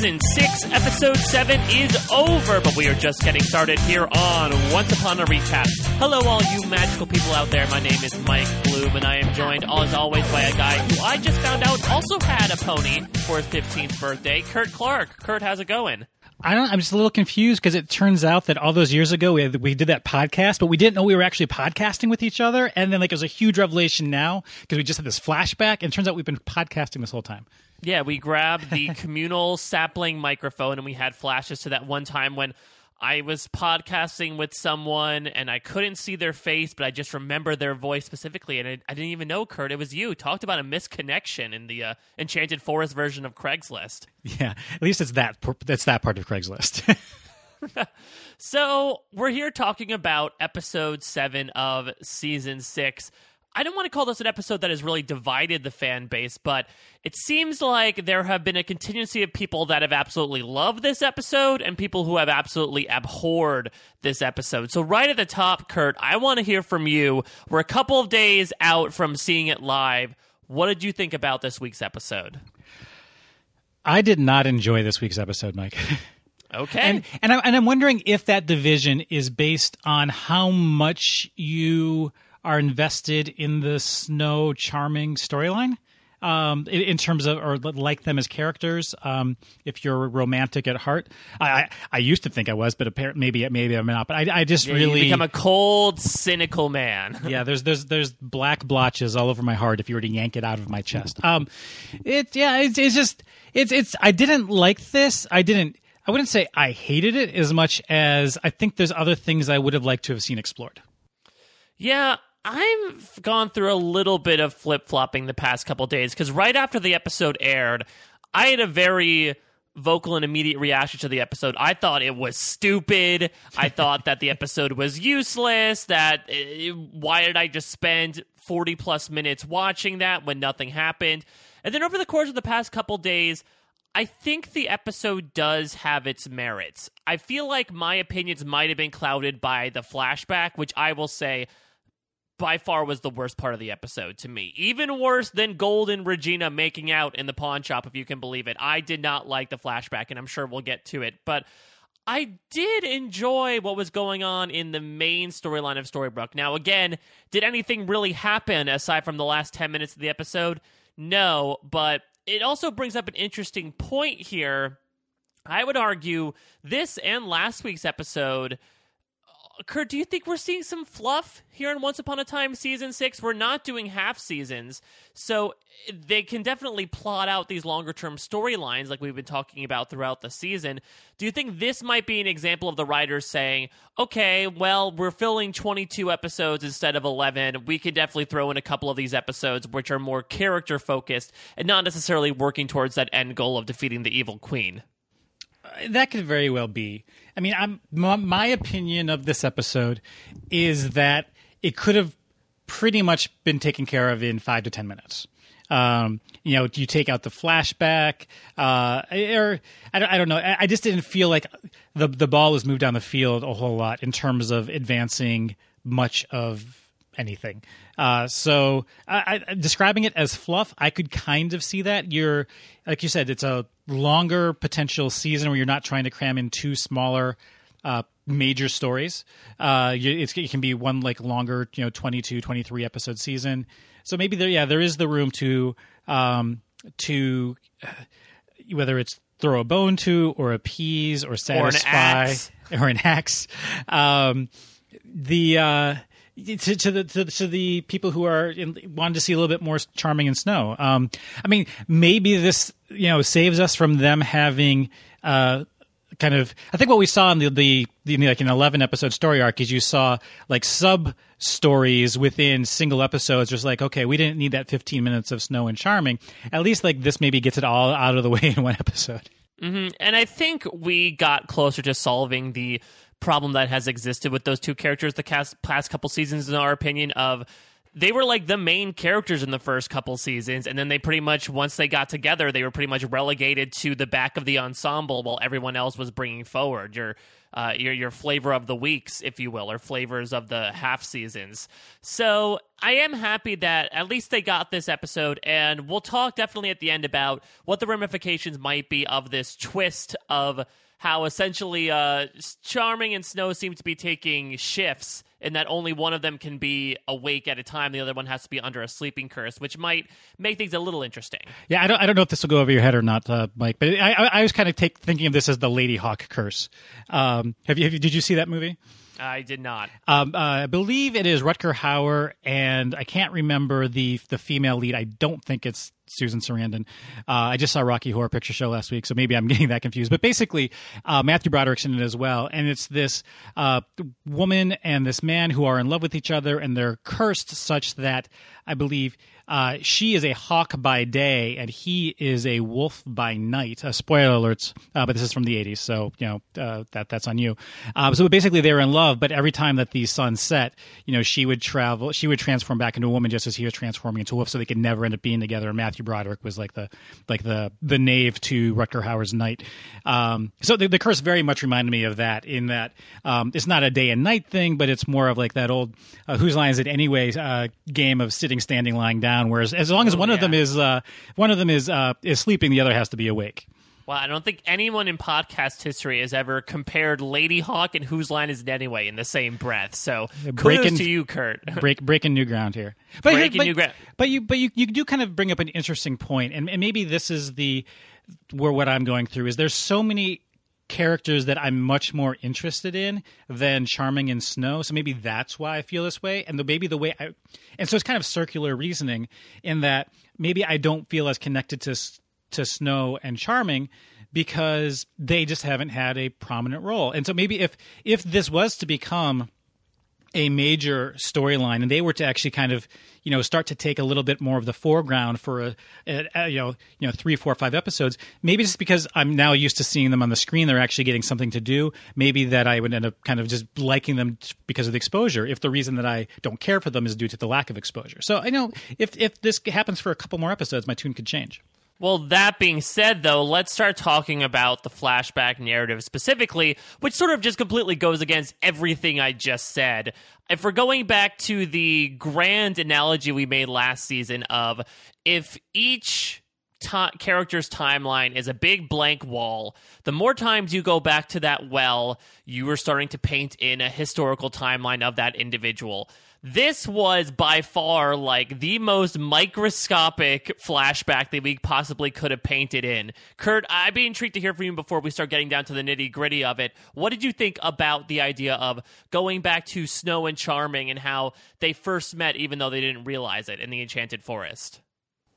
Season 6, Episode 7 is over, but we are just getting started here on Once Upon a Recap. Hello, all you magical people out there. My name is Mike Bloom, and I am joined, as always, by a guy who I just found out also had a pony for his 15th birthday, Kurt Clark. Kurt, how's it going? I don't. I'm just a little confused because it turns out that all those years ago we had, we did that podcast, but we didn't know we were actually podcasting with each other. And then like it was a huge revelation now because we just had this flashback, and it turns out we've been podcasting this whole time. Yeah, we grabbed the communal sapling microphone and we had flashes to that one time when I was podcasting with someone and I couldn't see their face, but I just remember their voice specifically. And I, I didn't even know, Kurt, it was you. Talked about a misconnection in the uh, Enchanted Forest version of Craigslist. Yeah, at least it's that. That's that part of Craigslist. so we're here talking about episode seven of season six. I don't want to call this an episode that has really divided the fan base, but it seems like there have been a contingency of people that have absolutely loved this episode and people who have absolutely abhorred this episode. So, right at the top, Kurt, I want to hear from you. We're a couple of days out from seeing it live. What did you think about this week's episode? I did not enjoy this week's episode, Mike. Okay. And and, I, and I'm wondering if that division is based on how much you are invested in the Snow Charming storyline. Um, in, in, terms of or like them as characters. Um, if you're romantic at heart, I, I, I used to think I was, but apparently maybe maybe I'm not. But I, I just yeah, really become a cold, cynical man. yeah, there's there's there's black blotches all over my heart if you were to yank it out of my chest. Um, it yeah, it's it's just it's it's I didn't like this. I didn't. I wouldn't say I hated it as much as I think there's other things I would have liked to have seen explored. Yeah, I've gone through a little bit of flip flopping the past couple days because right after the episode aired, I had a very vocal and immediate reaction to the episode. I thought it was stupid. I thought that the episode was useless. That uh, why did I just spend 40 plus minutes watching that when nothing happened? And then over the course of the past couple days, I think the episode does have its merits. I feel like my opinions might have been clouded by the flashback, which I will say by far was the worst part of the episode to me. Even worse than Gold and Regina making out in the pawn shop, if you can believe it. I did not like the flashback, and I'm sure we'll get to it. But I did enjoy what was going on in the main storyline of Storybrooke. Now, again, did anything really happen aside from the last 10 minutes of the episode? No, but it also brings up an interesting point here. I would argue this and last week's episode Kurt, do you think we're seeing some fluff here in Once Upon a Time season six? We're not doing half seasons, so they can definitely plot out these longer term storylines like we've been talking about throughout the season. Do you think this might be an example of the writers saying, okay, well, we're filling 22 episodes instead of 11. We could definitely throw in a couple of these episodes which are more character focused and not necessarily working towards that end goal of defeating the evil queen? Uh, that could very well be. I mean, I'm, my, my opinion of this episode is that it could have pretty much been taken care of in five to ten minutes. Um, you know, you take out the flashback, uh, or I don't, I don't know. I just didn't feel like the the ball was moved down the field a whole lot in terms of advancing much of anything. Uh, so, I, I, describing it as fluff, I could kind of see that. You're, like you said, it's a longer potential season where you're not trying to cram in two smaller uh, major stories. Uh, you, it can be one like longer, you know, 22, 23 episode season. So maybe there, yeah, there is the room to, um, to uh, whether it's throw a bone to or appease or satisfy or an axe. Or an axe. Um, the, uh, to, to, the to, to, the people who are in, wanted to see a little bit more charming in snow. Um, I mean, maybe this you know saves us from them having uh, kind of. I think what we saw in the the, the like an eleven episode story arc is you saw like sub stories within single episodes. Just like okay, we didn't need that fifteen minutes of snow and charming. At least like this maybe gets it all out of the way in one episode. Mm-hmm. And I think we got closer to solving the problem that has existed with those two characters the past couple seasons, in our opinion, of they were like the main characters in the first couple seasons and then they pretty much once they got together they were pretty much relegated to the back of the ensemble while everyone else was bringing forward your uh, your your flavor of the weeks if you will or flavors of the half seasons. So i am happy that at least they got this episode and we'll talk definitely at the end about what the ramifications might be of this twist of how essentially uh, Charming and Snow seem to be taking shifts in that only one of them can be awake at a time, the other one has to be under a sleeping curse, which might make things a little interesting. Yeah, I don't, I don't know if this will go over your head or not, uh, Mike, but I, I, I was kind of take, thinking of this as the Ladyhawke curse. Um, have you, have you, did you see that movie? I did not. Um, uh, I believe it is Rutger Hauer, and I can't remember the the female lead. I don't think it's Susan Sarandon. Uh, I just saw Rocky Horror Picture Show last week, so maybe I'm getting that confused. But basically, uh, Matthew Broderick's in it as well, and it's this uh, woman and this man who are in love with each other, and they're cursed such that I believe uh, she is a hawk by day and he is a wolf by night. Uh, spoiler alerts, uh, but this is from the 80s, so you know uh, that that's on you. Um, so basically, they were in love, but every time that the sun set, you know, she would travel, she would transform back into a woman just as he was transforming into a wolf, so they could never end up being together. And Matthew Broderick was like the like the the knave to Rutger Hauer's knight. Um, so the, the, curse very much reminded me of that in that um, it's not a day and night thing, but it's more of like that old uh, whose line is it anyway uh, game of sitting, standing, lying down down. Whereas as long as oh, one yeah. of them is uh, one of them is uh, is sleeping, the other has to be awake. Well, I don't think anyone in podcast history has ever compared Ladyhawke and Whose Line Is It Anyway in the same breath. So breaking, kudos to you, Kurt. break, breaking new ground here. But, breaking but, new ground. But you, but you, you do kind of bring up an interesting point, and, and maybe this is the where what I'm going through is there's so many characters that I'm much more interested in than Charming and Snow. So maybe that's why I feel this way. And the maybe the way I and so it's kind of circular reasoning in that maybe I don't feel as connected to to Snow and Charming because they just haven't had a prominent role. And so maybe if if this was to become a major storyline and they were to actually kind of you know start to take a little bit more of the foreground for a, a, a, you know you know three four five episodes. Maybe just because i'm now used to seeing them on the screen they're actually getting something to do. Maybe that i would end up kind of just liking them because of the exposure if the reason that i don't care for them is due to the lack of exposure. So i know if if this happens for a couple more episodes my tune could change well, that being said, though, let's start talking about the flashback narrative specifically, which sort of just completely goes against everything I just said. If we're going back to the grand analogy we made last season of if each character's timeline is a big blank wall. The more times you go back to that well, you are starting to paint in a historical timeline of that individual this was by far like the most microscopic flashback that we possibly could have painted in. Kurt, I'd be intrigued to hear from you before we start getting down to the nitty gritty of it. What did you think about the idea of going back to Snow and Charming and how they first met, even though they didn't realize it in the Enchanted Forest?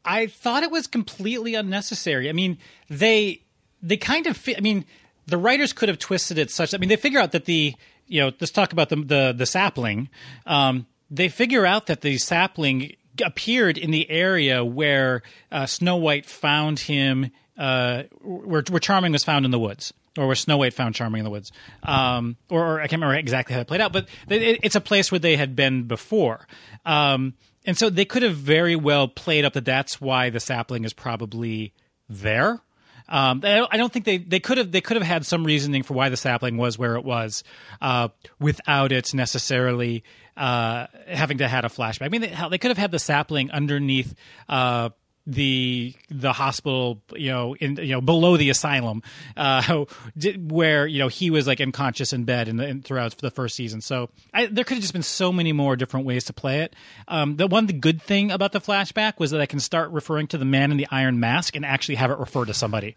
I thought it was completely unnecessary. I mean, they they kind of. I mean, the writers could have twisted it such. I mean, they figure out that the you know let's talk about the the, the sapling. Um, they figure out that the sapling appeared in the area where uh, Snow White found him, uh, where, where Charming was found in the woods or where Snow White found Charming in the woods, um, or, or, I can't remember exactly how it played out, but it, it's a place where they had been before, um, and so they could have very well played up that that's why the sapling is probably there. Um, I don't think they, they could have they could have had some reasoning for why the sapling was where it was uh, without it necessarily uh, having to had a flashback. I mean, they, they could have had the sapling underneath uh, the the hospital, you know, in you know below the asylum, uh, where you know he was like unconscious in bed in throughout the first season. So I, there could have just been so many more different ways to play it. Um, the one the good thing about the flashback was that I can start referring to the man in the iron mask and actually have it refer to somebody.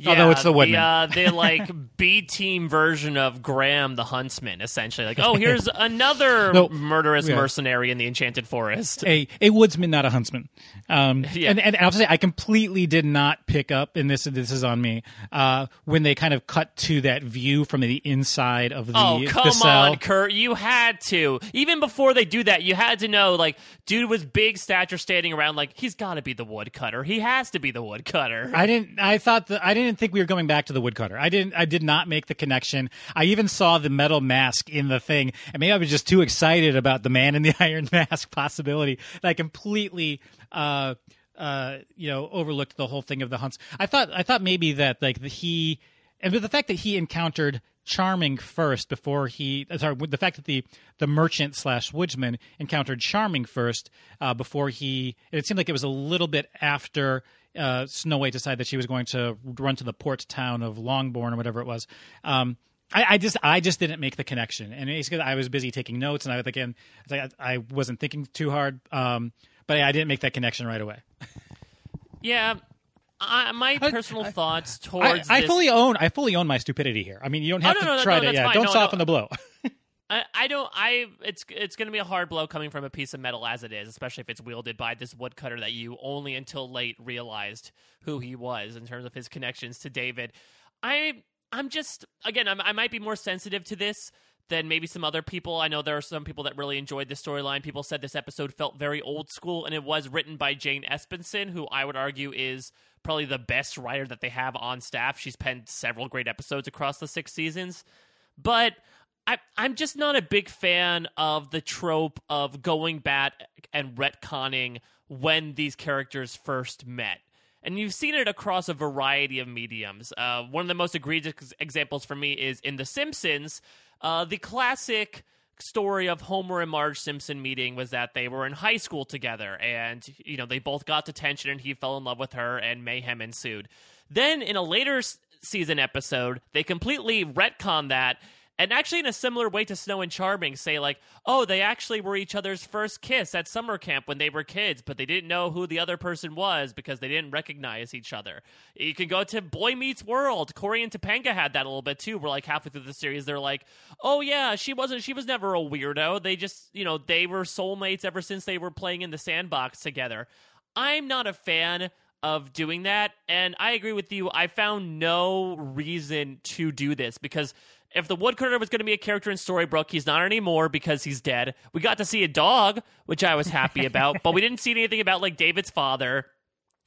Yeah, Although it's the Woodman. The, uh, the like B team version of Graham the Huntsman, essentially. Like, oh, here's another no, murderous yeah. mercenary in the Enchanted Forest. A a woodsman, not a huntsman. Um, yeah. and, and I'll say I completely did not pick up, and this this is on me, uh, when they kind of cut to that view from the inside of the Oh, come the cell. on, Kurt. You had to. Even before they do that, you had to know, like, dude with big stature standing around, like, he's got to be the woodcutter. He has to be the woodcutter. I didn't, I thought that, I didn't didn't think we were going back to the woodcutter. I didn't. I did not make the connection. I even saw the metal mask in the thing, and maybe I was just too excited about the man in the iron mask possibility that I completely. Uh, uh, you know, overlooked the whole thing of the hunts. I thought, I thought maybe that like the, he, and with the fact that he encountered Charming first before he sorry the fact that the the merchant slash woodsman encountered Charming first uh, before he it seemed like it was a little bit after uh, Snow White decided that she was going to run to the port town of Longbourn or whatever it was. Um, I, I, just I just didn't make the connection, and it's because I was busy taking notes, and I was again I, I wasn't thinking too hard, um, but I didn't make that connection right away. yeah, I, my personal I, thoughts towards I, I fully own I fully own my stupidity here. I mean, you don't have oh, no, to no, try no, to yeah. Don't no, soften the blow. I, I don't. I it's it's going to be a hard blow coming from a piece of metal as it is, especially if it's wielded by this woodcutter that you only until late realized who he was in terms of his connections to David. I I'm just again I'm, I might be more sensitive to this than maybe some other people. I know there are some people that really enjoyed the storyline. People said this episode felt very old school, and it was written by Jane Espenson, who I would argue is probably the best writer that they have on staff. She's penned several great episodes across the six seasons. But I, I'm just not a big fan of the trope of going back and retconning when these characters first met. And you've seen it across a variety of mediums. Uh, one of the most egregious examples for me is in The Simpsons, uh, the classic story of Homer and Marge Simpson meeting was that they were in high school together and you know they both got detention and he fell in love with her and mayhem ensued. Then in a later season episode, they completely retcon that and actually in a similar way to Snow and Charming say like, "Oh, they actually were each other's first kiss at summer camp when they were kids, but they didn't know who the other person was because they didn't recognize each other." You can go to Boy Meets World. Cory and Topanga had that a little bit too. We're like halfway through the series, they're like, "Oh yeah, she wasn't. She was never a weirdo. They just, you know, they were soulmates ever since they were playing in the sandbox together." I'm not a fan of doing that, and I agree with you. I found no reason to do this because if the woodcutter was going to be a character in Storybrooke, he's not anymore because he's dead. We got to see a dog, which I was happy about, but we didn't see anything about like David's father.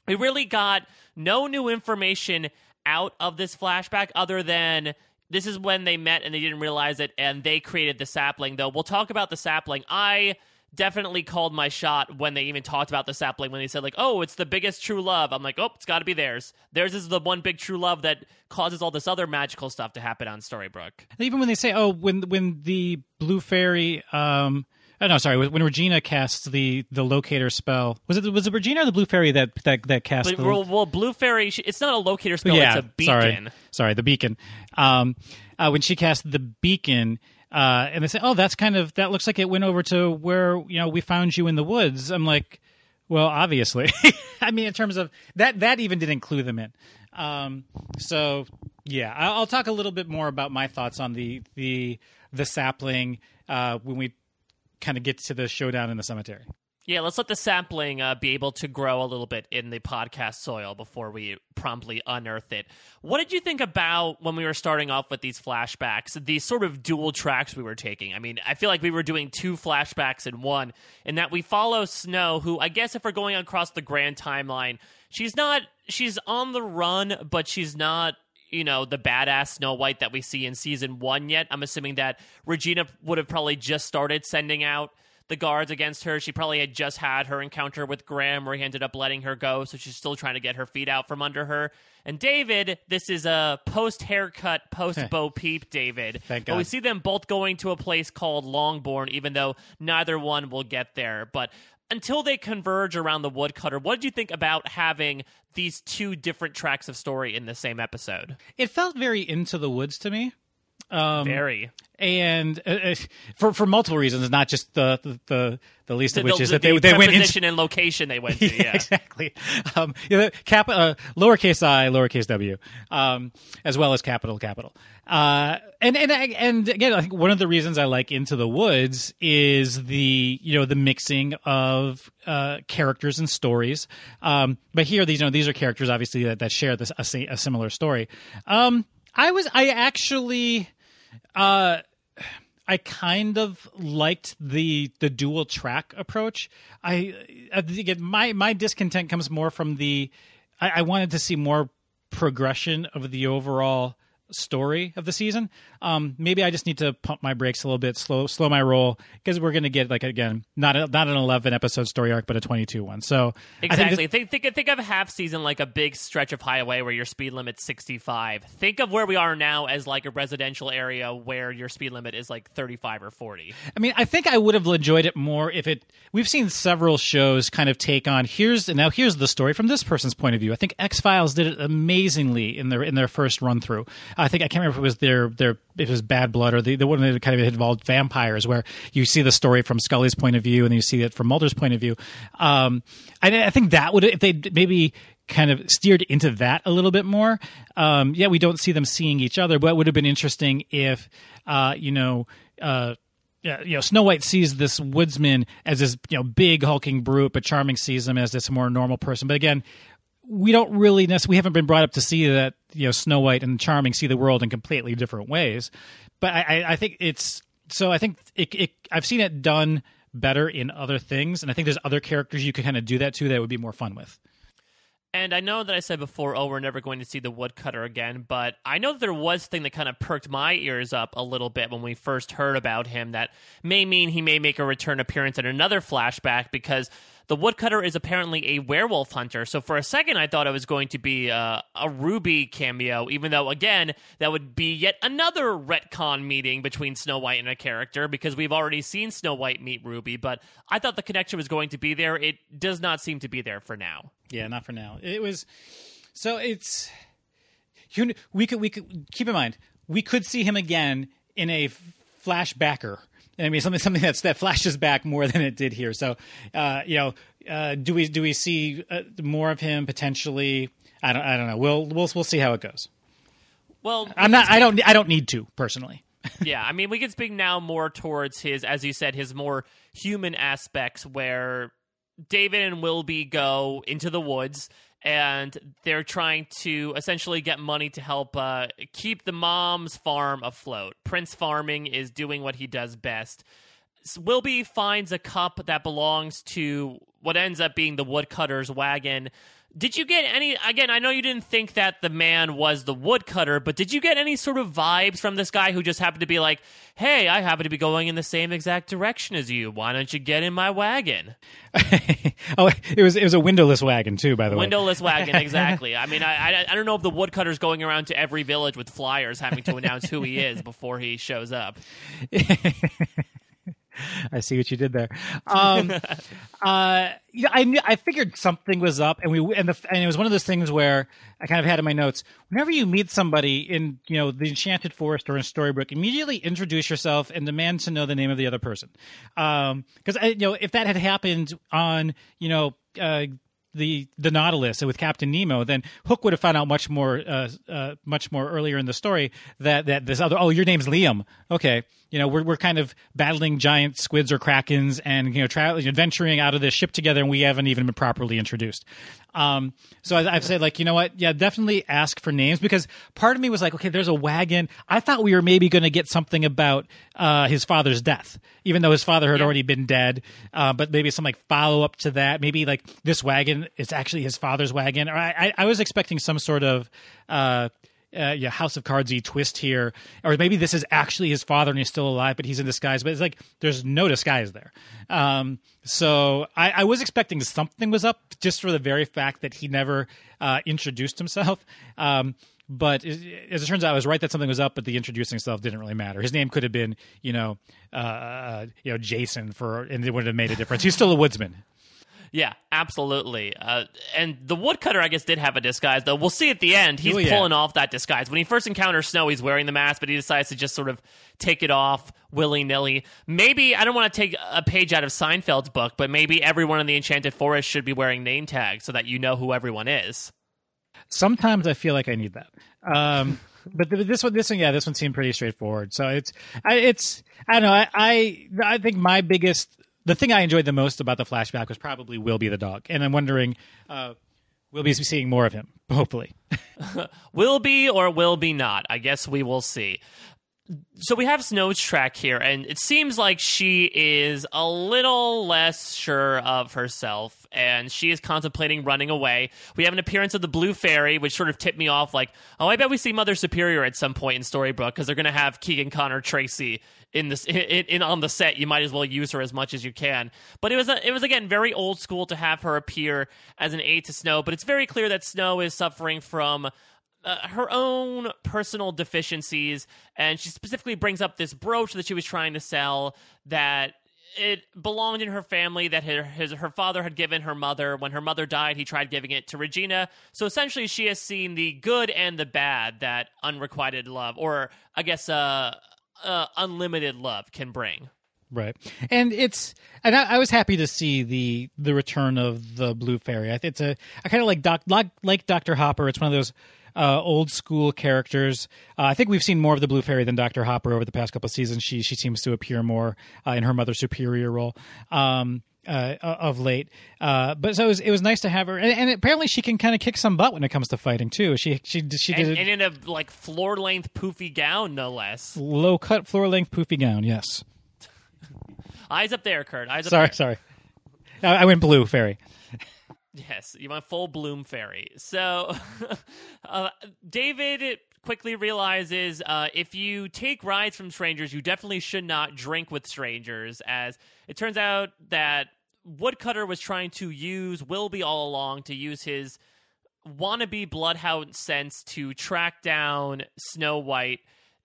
We really got no new information out of this flashback other than this is when they met and they didn't realize it and they created the sapling though. We'll talk about the sapling. I definitely called my shot when they even talked about the sapling when they said like oh it's the biggest true love i'm like oh it's got to be theirs theirs is the one big true love that causes all this other magical stuff to happen on storybrooke even when they say oh when when the blue fairy um Oh, no, sorry. When Regina casts the the locator spell, was it was it Regina or the Blue Fairy that that that cast? But, the... well, well, Blue Fairy, it's not a locator spell; yeah, it's a beacon. Sorry, sorry, the beacon. Um, uh, when she cast the beacon, uh, and they say, "Oh, that's kind of that looks like it went over to where you know we found you in the woods." I'm like, "Well, obviously." I mean, in terms of that, that even didn't clue them in. Um, so yeah, I'll, talk a little bit more about my thoughts on the the the sapling uh, when we kind of get to the showdown in the cemetery. Yeah, let's let the sapling uh, be able to grow a little bit in the podcast soil before we promptly unearth it. What did you think about when we were starting off with these flashbacks, these sort of dual tracks we were taking? I mean, I feel like we were doing two flashbacks in one, in that we follow Snow, who I guess if we're going across the grand timeline, she's not, she's on the run, but she's not you know, the badass Snow White that we see in season one yet. I'm assuming that Regina would have probably just started sending out the guards against her. She probably had just had her encounter with Graham where he ended up letting her go, so she's still trying to get her feet out from under her. And David, this is a post haircut, post Bo Peep David. Thank God. But we see them both going to a place called Longbourn, even though neither one will get there. But until they converge around the woodcutter, what did you think about having these two different tracks of story in the same episode? It felt very into the woods to me. Um, Very. And uh, uh, for for multiple reasons, not just the the, the, the least of which the, is that the, they, they went into and location they went to. Yeah, exactly. Um, you know, cap, uh, lowercase i, lowercase w, um, as well as capital capital. Uh, and and and again, I think one of the reasons I like Into the Woods is the you know the mixing of uh, characters and stories. Um, but here, these you know these are characters obviously that, that share this a, a similar story. Um, I was I actually uh, I kind of liked the the dual track approach. I, I again, my my discontent comes more from the I, I wanted to see more progression of the overall story of the season. Um, maybe I just need to pump my brakes a little bit, slow slow my roll because we're going to get like again not a, not an eleven episode story arc, but a twenty two one. So exactly, think, think think think of half season like a big stretch of highway where your speed limit's sixty five. Think of where we are now as like a residential area where your speed limit is like thirty five or forty. I mean, I think I would have enjoyed it more if it. We've seen several shows kind of take on here's now here's the story from this person's point of view. I think X Files did it amazingly in their in their first run through. I think I can't remember if it was their their if it was Bad Blood or the, the one that kind of involved vampires, where you see the story from Scully's point of view and you see it from Mulder's point of view. Um, I, I think that would if they maybe kind of steered into that a little bit more. Um, yeah, we don't see them seeing each other, but it would have been interesting if, uh, you know, uh, yeah, you know, Snow White sees this woodsman as this, you know, big hulking brute, but Charming sees him as this more normal person. But again, we don't really necessarily we haven't been brought up to see that you know Snow White and Charming see the world in completely different ways. But I, I think it's so I think it, it, I've seen it done better in other things, and I think there's other characters you could kind of do that to that would be more fun with. And I know that I said before, oh, we're never going to see the woodcutter again, but I know that there was thing that kind of perked my ears up a little bit when we first heard about him that may mean he may make a return appearance in another flashback because the woodcutter is apparently a werewolf hunter. So for a second, I thought it was going to be a, a Ruby cameo, even though, again, that would be yet another retcon meeting between Snow White and a character because we've already seen Snow White meet Ruby. But I thought the connection was going to be there. It does not seem to be there for now. Yeah, not for now. It was so it's we could we could keep in mind we could see him again in a flashbacker I mean, something something that's that flashes back more than it did here. So, uh, you know, uh, do we do we see uh, more of him potentially? I don't I don't know. We'll we'll we'll see how it goes. Well, I'm not. I don't. I don't need to personally. yeah, I mean, we can speak now more towards his, as you said, his more human aspects, where David and Wilby go into the woods and they're trying to essentially get money to help uh, keep the mom's farm afloat. Prince Farming is doing what he does best. Wilby finds a cup that belongs to what ends up being the woodcutter's wagon did you get any? Again, I know you didn't think that the man was the woodcutter, but did you get any sort of vibes from this guy who just happened to be like, "Hey, I happen to be going in the same exact direction as you. Why don't you get in my wagon?" oh, it was it was a windowless wagon too, by the way. Windowless wagon, exactly. I mean, I, I I don't know if the woodcutter's going around to every village with flyers having to announce who he is before he shows up. I see what you did there. Um, uh, yeah, I knew, I figured something was up, and we and the and it was one of those things where I kind of had in my notes. Whenever you meet somebody in you know the Enchanted Forest or in Storybrooke, immediately introduce yourself and demand to know the name of the other person. Because um, you know if that had happened on you know. Uh, the the Nautilus with Captain Nemo, then Hook would have found out much more uh, uh, much more earlier in the story that that this other oh your name's Liam. Okay. You know we're we're kind of battling giant squids or krakens and you know traveling adventuring out of this ship together and we haven't even been properly introduced um, so I, have said like you know what? Yeah definitely ask for names because part of me was like okay there's a wagon. I thought we were maybe going to get something about uh, his father's death even though his father had yeah. already been dead uh, but maybe some like follow up to that. Maybe like this wagon is actually his father's wagon. Or i, I, I was expecting some sort of uh, uh, yeah, House of Cards twist here, or maybe this is actually his father and he's still alive, but he's in disguise. But it's like there's no disguise there. Um, so I, I, was expecting something was up just for the very fact that he never uh, introduced himself. Um, but as it turns out, I was right that something was up, but the introducing stuff didn't really matter. His name could have been, you know, uh, you know, Jason for, and it would have made a difference. He's still a woodsman. Yeah, absolutely. Uh, and the woodcutter, I guess, did have a disguise, though. We'll see at the end. He's oh, yeah. pulling off that disguise. When he first encounters Snow, he's wearing the mask, but he decides to just sort of take it off willy nilly. Maybe, I don't want to take a page out of Seinfeld's book, but maybe everyone in the Enchanted Forest should be wearing name tags so that you know who everyone is. Sometimes I feel like I need that. Um, but this one, this one, yeah, this one seemed pretty straightforward. So it's, I, it's, I don't know. I, I, I think my biggest the thing I enjoyed the most about the flashback was probably Will be the dog, and I'm wondering, uh, we'll be seeing more of him, hopefully. will be or will be not. I guess we will see. so we have Snow's track here, and it seems like she is a little less sure of herself, and she is contemplating running away. We have an appearance of the Blue Fairy, which sort of tipped me off, like, oh, I bet we see Mother Superior at some point in Storybrooke because they're going to have Keegan Connor Tracy in this in, in, on the set. You might as well use her as much as you can. But it was a, it was again very old school to have her appear as an aide to Snow. But it's very clear that Snow is suffering from uh, her own personal deficiencies, and she specifically brings up this brooch that she was trying to sell that it belonged in her family that her, his, her father had given her mother. When her mother died, he tried giving it to Regina. So essentially, she has seen the good and the bad that unrequited love, or I guess uh, uh, unlimited love, can bring. Right, and it's and I, I, was happy to see the the return of the blue fairy. I think it's a I kind of like doc like, like Doctor Hopper. It's one of those uh, old school characters. Uh, I think we've seen more of the Blue Fairy than Doctor Hopper over the past couple of seasons. She she seems to appear more uh, in her Mother Superior role. Um, uh, of late. Uh, but so it was, it was nice to have her, and, and apparently she can kind of kick some butt when it comes to fighting too. She she she did and, and in a like floor length poofy gown, no less. Low cut floor length poofy gown, yes. Eyes up there, Kurt. Eyes up sorry, there. sorry. I, I went blue fairy. Yes, you want full bloom fairy. So, uh, David quickly realizes uh, if you take rides from strangers, you definitely should not drink with strangers. As it turns out that Woodcutter was trying to use Wilby all along to use his wannabe bloodhound sense to track down Snow White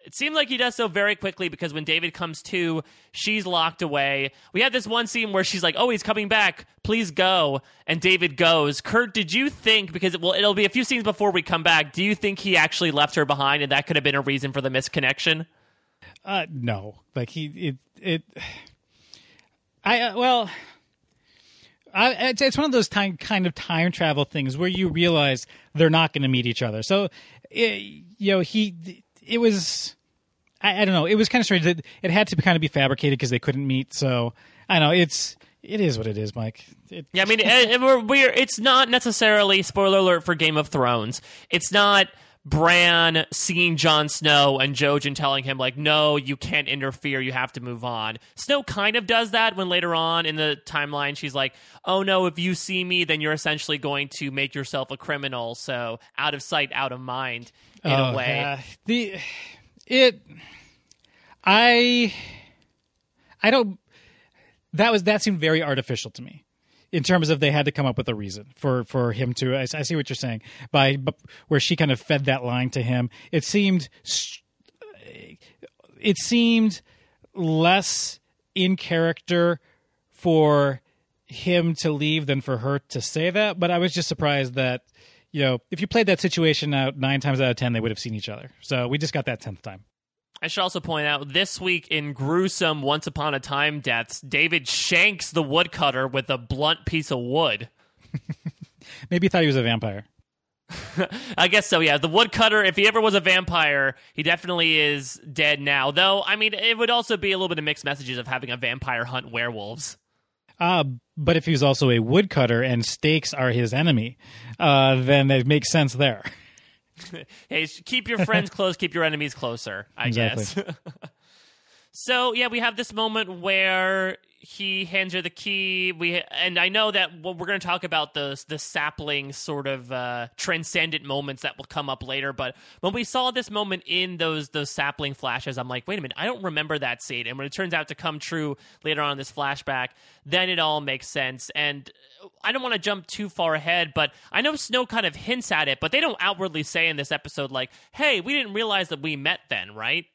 it seemed like he does so very quickly because when David comes to, she's locked away. We had this one scene where she's like, "Oh, he's coming back. Please go." And David goes. Kurt, did you think because it, well, it'll be a few scenes before we come back. Do you think he actually left her behind, and that could have been a reason for the misconnection? Uh, no. Like he it it. I uh, well. I, it's, it's one of those time, kind of time travel things where you realize they're not going to meet each other. So, it, you know, he it was I, I, don't know. It was kind of strange that it had to be, kind of be fabricated because they couldn't meet. So I know it's it is what it is, Mike. It, yeah, I mean, it, we're, we're it's not necessarily spoiler alert for Game of Thrones. It's not Bran seeing Jon Snow and Jojen telling him like, "No, you can't interfere. You have to move on." Snow kind of does that when later on in the timeline she's like, "Oh no, if you see me, then you're essentially going to make yourself a criminal. So out of sight, out of mind." In oh, a way, uh, the it, I, I don't. That was that seemed very artificial to me in terms of they had to come up with a reason for for him to. I, I see what you're saying by where she kind of fed that line to him. It seemed, it seemed less in character for him to leave than for her to say that. But I was just surprised that you know if you played that situation out nine times out of ten, they would have seen each other. So we just got that tenth time. I should also point out this week in gruesome Once Upon a Time deaths, David shanks the woodcutter with a blunt piece of wood. Maybe he thought he was a vampire. I guess so, yeah. The woodcutter, if he ever was a vampire, he definitely is dead now. Though, I mean, it would also be a little bit of mixed messages of having a vampire hunt werewolves. Uh, but if he's also a woodcutter and stakes are his enemy, uh, then it makes sense there. hey, keep your friends close, keep your enemies closer, I exactly. guess. so, yeah, we have this moment where he hands her the key. We and I know that well, we're going to talk about the the sapling sort of uh, transcendent moments that will come up later. But when we saw this moment in those those sapling flashes, I'm like, wait a minute, I don't remember that scene. And when it turns out to come true later on in this flashback, then it all makes sense. And I don't want to jump too far ahead, but I know Snow kind of hints at it, but they don't outwardly say in this episode like, "Hey, we didn't realize that we met then," right?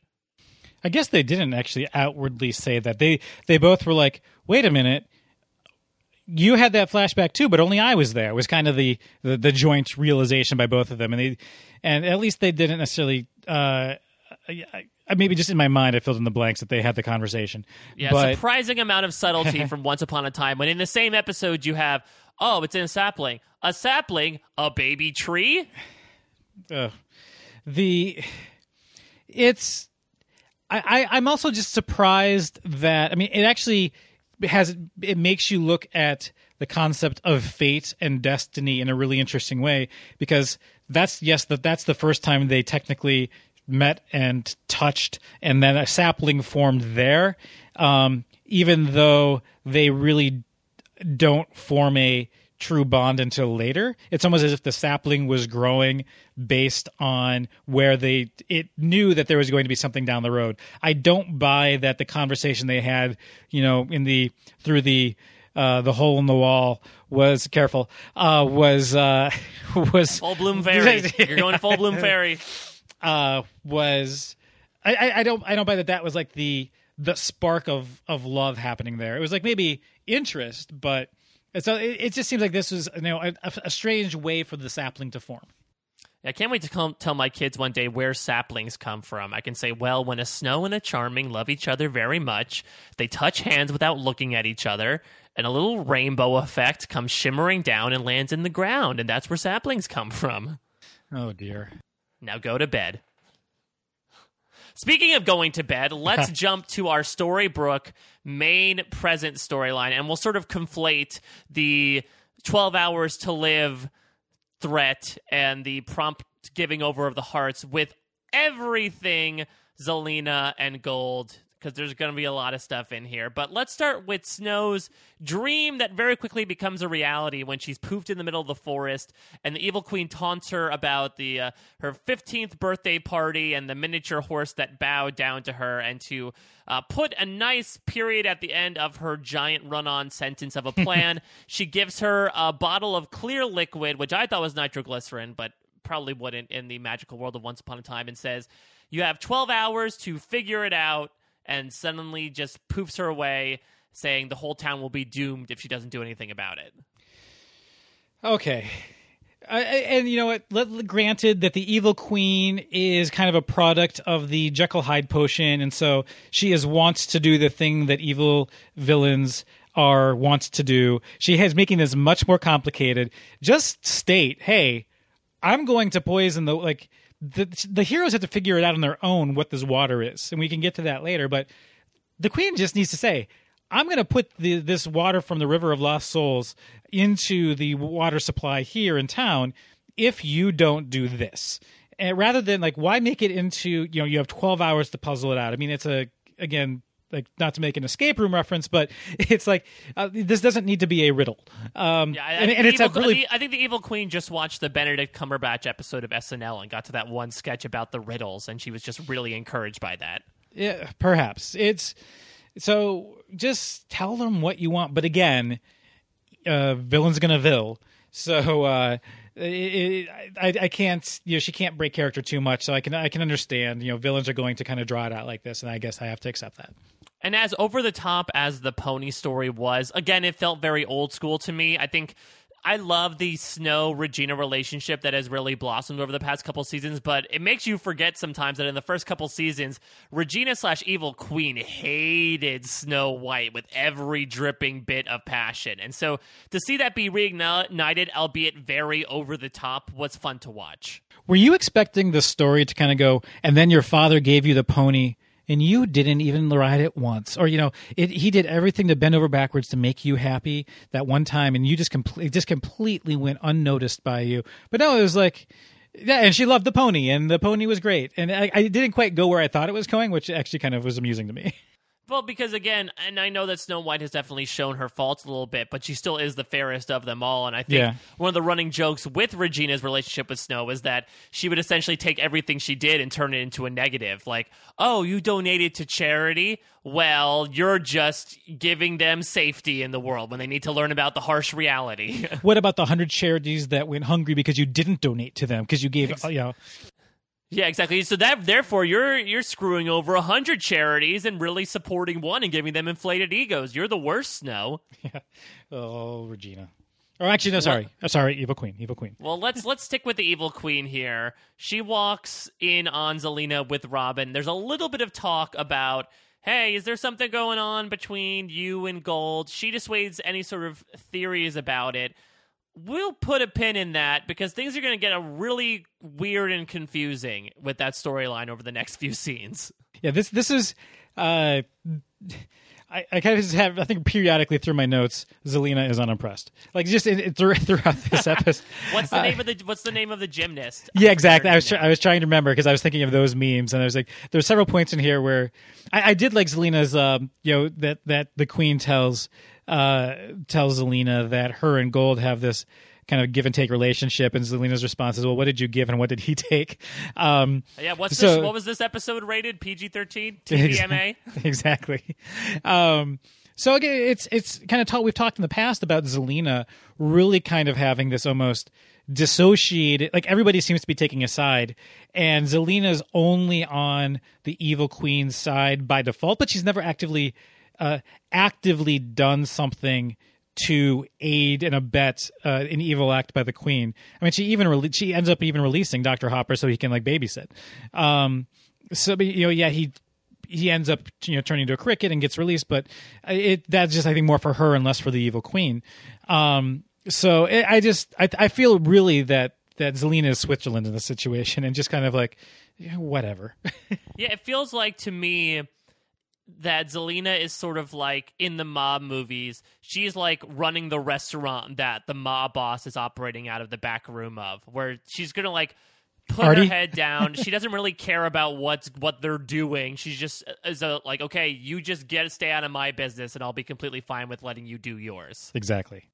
I guess they didn't actually outwardly say that. They they both were like, "Wait a minute, you had that flashback too, but only I was there." It was kind of the, the, the joint realization by both of them, and they and at least they didn't necessarily. Uh, I, I, maybe just in my mind, I filled in the blanks that they had the conversation. Yeah, but... surprising amount of subtlety from Once Upon a Time. When in the same episode, you have, oh, it's in a sapling, a sapling, a baby tree. Uh, the it's I, I am also just surprised that I mean it actually has it makes you look at the concept of fate and destiny in a really interesting way because that's yes that that's the first time they technically met and touched, and then a sapling formed there. Um, even though they really don't form a true bond until later. It's almost as if the sapling was growing based on where they it knew that there was going to be something down the road. I don't buy that the conversation they had, you know, in the through the uh, the hole in the wall was careful uh, was uh, was full bloom fairy. You're going full bloom fairy. Uh, was I, I, I don't I don't buy that that was like the the spark of of love happening there. It was like maybe interest, but so it, it just seems like this was you know a, a strange way for the sapling to form. I can't wait to come, tell my kids one day where saplings come from. I can say, well, when a snow and a charming love each other very much, they touch hands without looking at each other, and a little rainbow effect comes shimmering down and lands in the ground, and that's where saplings come from. Oh dear. Now go to bed. Speaking of going to bed, let's jump to our Storybrooke main present storyline, and we'll sort of conflate the 12 hours to live threat and the prompt giving over of the hearts with everything Zelena and Gold because there's going to be a lot of stuff in here. But let's start with Snow's dream that very quickly becomes a reality when she's poofed in the middle of the forest, and the evil queen taunts her about the uh, her 15th birthday party and the miniature horse that bowed down to her, and to uh, put a nice period at the end of her giant run-on sentence of a plan, she gives her a bottle of clear liquid, which I thought was nitroglycerin, but probably wouldn't in the magical world of Once Upon a Time, and says. You have 12 hours to figure it out and suddenly just poofs her away, saying the whole town will be doomed if she doesn't do anything about it. Okay. and you know what? Let, granted that the evil queen is kind of a product of the Jekyll Hyde potion, and so she is wants to do the thing that evil villains are wants to do. She has making this much more complicated. Just state, hey, I'm going to poison the like the the heroes have to figure it out on their own what this water is, and we can get to that later. But the queen just needs to say, "I'm going to put the, this water from the River of Lost Souls into the water supply here in town if you don't do this." And rather than like, why make it into you know you have 12 hours to puzzle it out? I mean, it's a again like not to make an escape room reference, but it's like uh, this doesn't need to be a riddle. Um, yeah, I, and, and it's evil, a really. I think the evil queen just watched the Benedict Cumberbatch episode of SNL and got to that one sketch about the riddles, and she was just really encouraged by that. Yeah, perhaps it's so. Just tell them what you want, but again, uh, villain's gonna vil. So. Uh, it, it, I, I can't you know she can't break character too much so i can i can understand you know villains are going to kind of draw it out like this and i guess i have to accept that and as over the top as the pony story was, again, it felt very old school to me. I think I love the Snow Regina relationship that has really blossomed over the past couple seasons, but it makes you forget sometimes that in the first couple seasons, Regina slash Evil Queen hated Snow White with every dripping bit of passion. And so to see that be reignited, albeit very over the top, was fun to watch. Were you expecting the story to kind of go, and then your father gave you the pony? And you didn't even ride it once. Or you know it, he did everything to bend over backwards to make you happy that one time and you just completely just completely went unnoticed by you. But no it was like yeah and she loved the pony and the pony was great. And I, I didn't quite go where i thought it was going which actually kind of was amusing to me Well, because again, and I know that Snow White has definitely shown her faults a little bit, but she still is the fairest of them all. And I think yeah. one of the running jokes with Regina's relationship with Snow is that she would essentially take everything she did and turn it into a negative. Like, oh, you donated to charity? Well, you're just giving them safety in the world when they need to learn about the harsh reality. what about the hundred charities that went hungry because you didn't donate to them because you gave, you know, yeah, exactly. So that therefore you're you're screwing over a hundred charities and really supporting one and giving them inflated egos. You're the worst, Snow. Yeah. Oh, Regina. Or actually, no, sorry, oh, sorry, Evil Queen, Evil Queen. Well, let's let's stick with the Evil Queen here. She walks in on Zelena with Robin. There's a little bit of talk about, hey, is there something going on between you and Gold? She dissuades any sort of theories about it we'll put a pin in that because things are going to get a really weird and confusing with that storyline over the next few scenes. Yeah, this this is uh I, I kind of just have I think periodically through my notes, Zelena is unimpressed. Like just in, in, through, throughout this episode. what's the name of the What's the name of the gymnast? Yeah, exactly. I was tr- I was trying to remember because I was thinking of those memes, and I was like, there's several points in here where I, I did like Zelena's, um, you know, that that the queen tells uh tells Zelena that her and Gold have this kind of give and take relationship. And Zelena's response is, "Well, what did you give and what did he take?" Um, yeah, what's so- this, what was this episode rated? PG thirteen, TVMA. exactly. Um, so again, it's it's kind of taught. We've talked in the past about Zelena really kind of having this almost dissociated. Like everybody seems to be taking a side, and Zelena's only on the evil queen's side by default, but she's never actively uh, actively done something to aid and abet uh, an evil act by the queen. I mean, she even rele- she ends up even releasing Doctor Hopper so he can like babysit. Um, so you know, yeah, he he ends up you know turning into a cricket and gets released, but it that's just I think more for her and less for the evil queen. Um, so it, I just I I feel really that that Zelena is Switzerland in this situation and just kind of like yeah, whatever. Yeah, it feels like to me that Zelena is sort of like in the mob movies. She's like running the restaurant that the mob boss is operating out of the back room of, where she's gonna like put Artie? her head down. she doesn't really care about what's what they're doing. She's just uh, is a like, okay, you just get to stay out of my business, and I'll be completely fine with letting you do yours. exactly.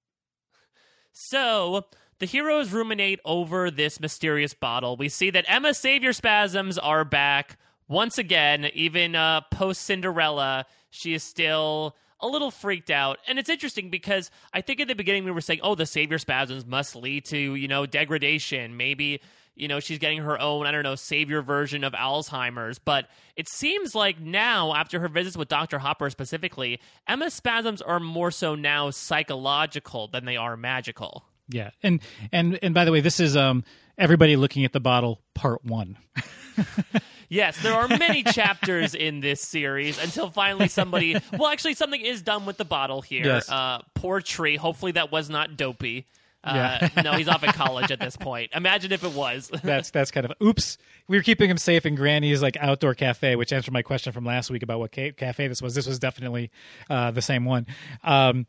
So the heroes ruminate over this mysterious bottle. We see that Emma's savior spasms are back once again. Even uh, post Cinderella, she is still a little freaked out. And it's interesting because I think at the beginning we were saying, oh, the savior spasms must lead to, you know, degradation. Maybe. You know, she's getting her own, I don't know, savior version of Alzheimer's. But it seems like now, after her visits with Dr. Hopper specifically, Emma's spasms are more so now psychological than they are magical. Yeah, and and and by the way, this is um everybody looking at the bottle part one. Yes, there are many chapters in this series until finally somebody. Well, actually, something is done with the bottle here. Yes. Uh, poor tree. Hopefully, that was not dopey. Uh, Yeah. no, he's off at college at this point. Imagine if it was. That's that's kind of oops. We were keeping him safe in Granny's like outdoor cafe, which answered my question from last week about what ca- cafe this was. This was definitely uh, the same one. Um,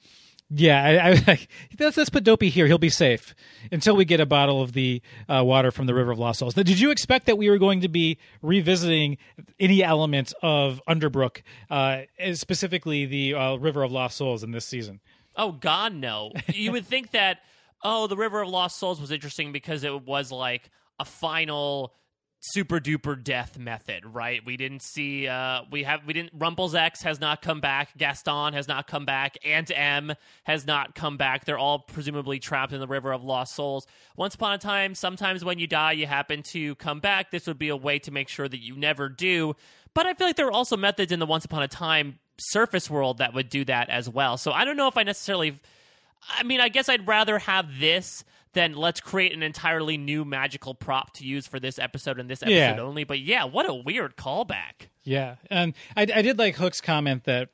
yeah, I, I let's, let's put Dopey here. He'll be safe until we get a bottle of the uh, water from the River of Lost Souls. Now, did you expect that we were going to be revisiting any element of Underbrooke, uh, specifically the uh, River of Lost Souls in this season? Oh God, no! You would think that oh, the River of Lost Souls was interesting because it was like a final super duper death method, right? We didn't see uh we have we didn't Rumple's X has not come back, Gaston has not come back, Aunt M has not come back. They're all presumably trapped in the River of Lost Souls. Once upon a time, sometimes when you die you happen to come back. This would be a way to make sure that you never do. But I feel like there are also methods in the Once Upon a Time surface world that would do that as well. So I don't know if I necessarily I mean, I guess I'd rather have this than let's create an entirely new magical prop to use for this episode and this episode Yeah. only. But yeah, what a weird callback. Yeah, and I, I did like Hook's comment that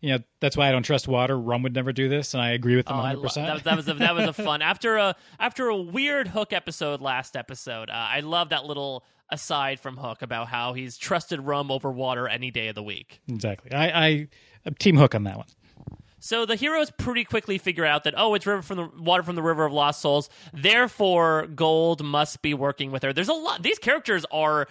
you know that's why I don't trust water. Rum would never do this, and I agree with him Oh, 100. lo- percent that, was, that was a, that was a fun after a after a weird Hook episode last episode. Uh, I love that little aside from Hook about how he's trusted rum over water any day of the week. Exactly. I, I I'm Team Hook on that one. So the heroes pretty quickly figure out that oh, it's river from the water from the river of lost souls. Therefore, Gold must be working with her. There's a lot. These characters are.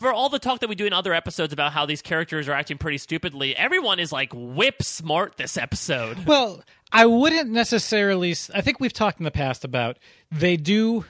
For all the talk that we do in other episodes about how these characters are acting pretty stupidly, everyone is like whip smart this episode. Well, I wouldn't necessarily. I think we've talked in the past about they do.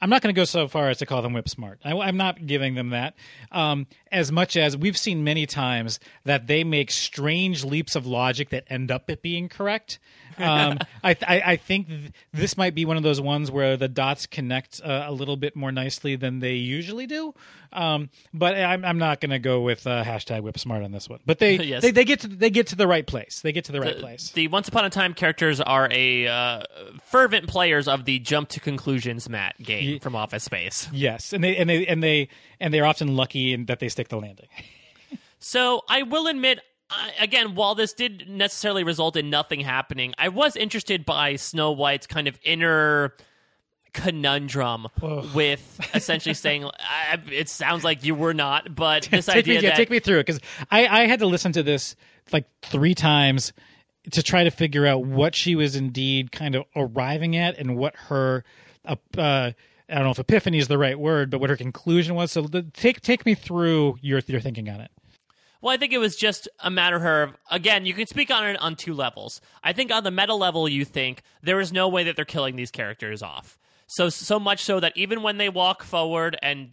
I'm not going to go so far as to call them whip smart. I, am not giving them that. Um, as much as we've seen many times that they make strange leaps of logic that end up it being correct. Um, I, I, I think th- this might be one of those ones where the dots connect uh, a little bit more nicely than they usually do. Um, but I'm, I'm not going to go with uh, hashtag whip smart on this one. But they, Yes. they they get to they get to the right place. They get to the right place. The Once Upon a Time characters are a uh, fervent players of the jump to conclusions mat game from Office Space. Yes, and they and they and they and they're often lucky in that they stick the landing. So I will admit, I, again, while this did necessarily result in nothing happening, I was interested by Snow White's kind of inner conundrum with essentially saying I, it sounds like you were not, but this take idea me, yeah, that take me through it because I, I had to listen to this like three times to try to figure out what she was indeed kind of arriving at and what her uh, uh, I don't know if epiphany is the right word, but what her conclusion was. So the, take take me through your your thinking on it. Well, I think it was just a matter of again, you can speak on it on two levels. I think on the meta level, you think there is no way that they're killing these characters off. So so much so that even when they walk forward and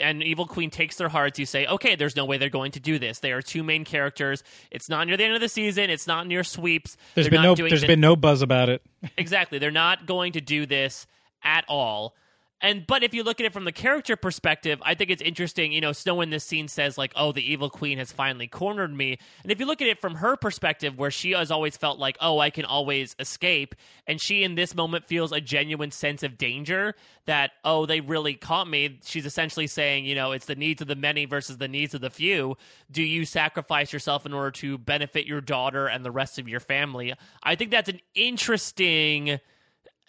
and Evil Queen takes their hearts, you say, okay, there's no way they're going to do this. They are two main characters. It's not near the end of the season. It's not near sweeps. There's They're been not no there's the- been no buzz about it. exactly. They're not going to do this at all. And but if you look at it from the character perspective, I think it's interesting. You know, Snow in this scene says like, "Oh, the evil queen has finally cornered me." And if you look at it from her perspective, where she has always felt like, "Oh, I can always escape," and she in this moment feels a genuine sense of danger that, "Oh, they really caught me." She's essentially saying, you know, it's the needs of the many versus the needs of the few. Do you sacrifice yourself in order to benefit your daughter and the rest of your family? I think that's an interesting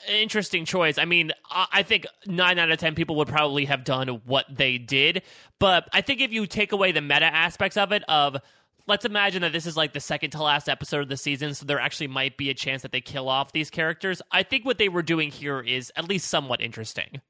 interesting choice. I mean, I think nine out of ten people would probably have done what they did, but I think if you take away the meta aspects of it, of let's imagine that this is like the second to last episode of the season, so there actually might be a chance that they kill off these characters. I think what they were doing here is at least somewhat interesting.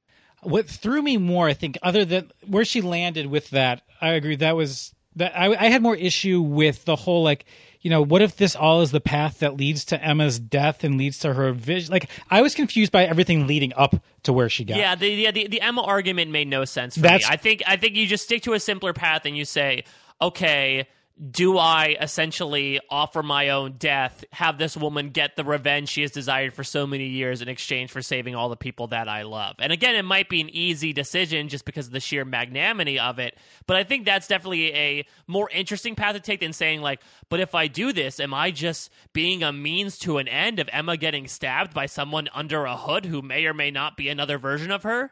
What threw me more, I think, other than where she landed with that, I agree. That was that I, I had more issue with the whole like, you know, what if this all is the path that leads to Emma's death and leads to her vision? Like, I was confused by everything leading up to where she got. Yeah, the yeah, the, the Emma argument made no sense for That's- me. I think I think you just stick to a simpler path and you say, okay, do I essentially offer my own death, have this woman get the revenge she has desired for so many years in exchange for saving all the people that I love? And again, it might be an easy decision just because of the sheer magnanimity of it, but I think that's definitely a more interesting path to take than saying like, but if I do this, am I just being a means to an end of Emma getting stabbed by someone under a hood who may or may not be another version of her?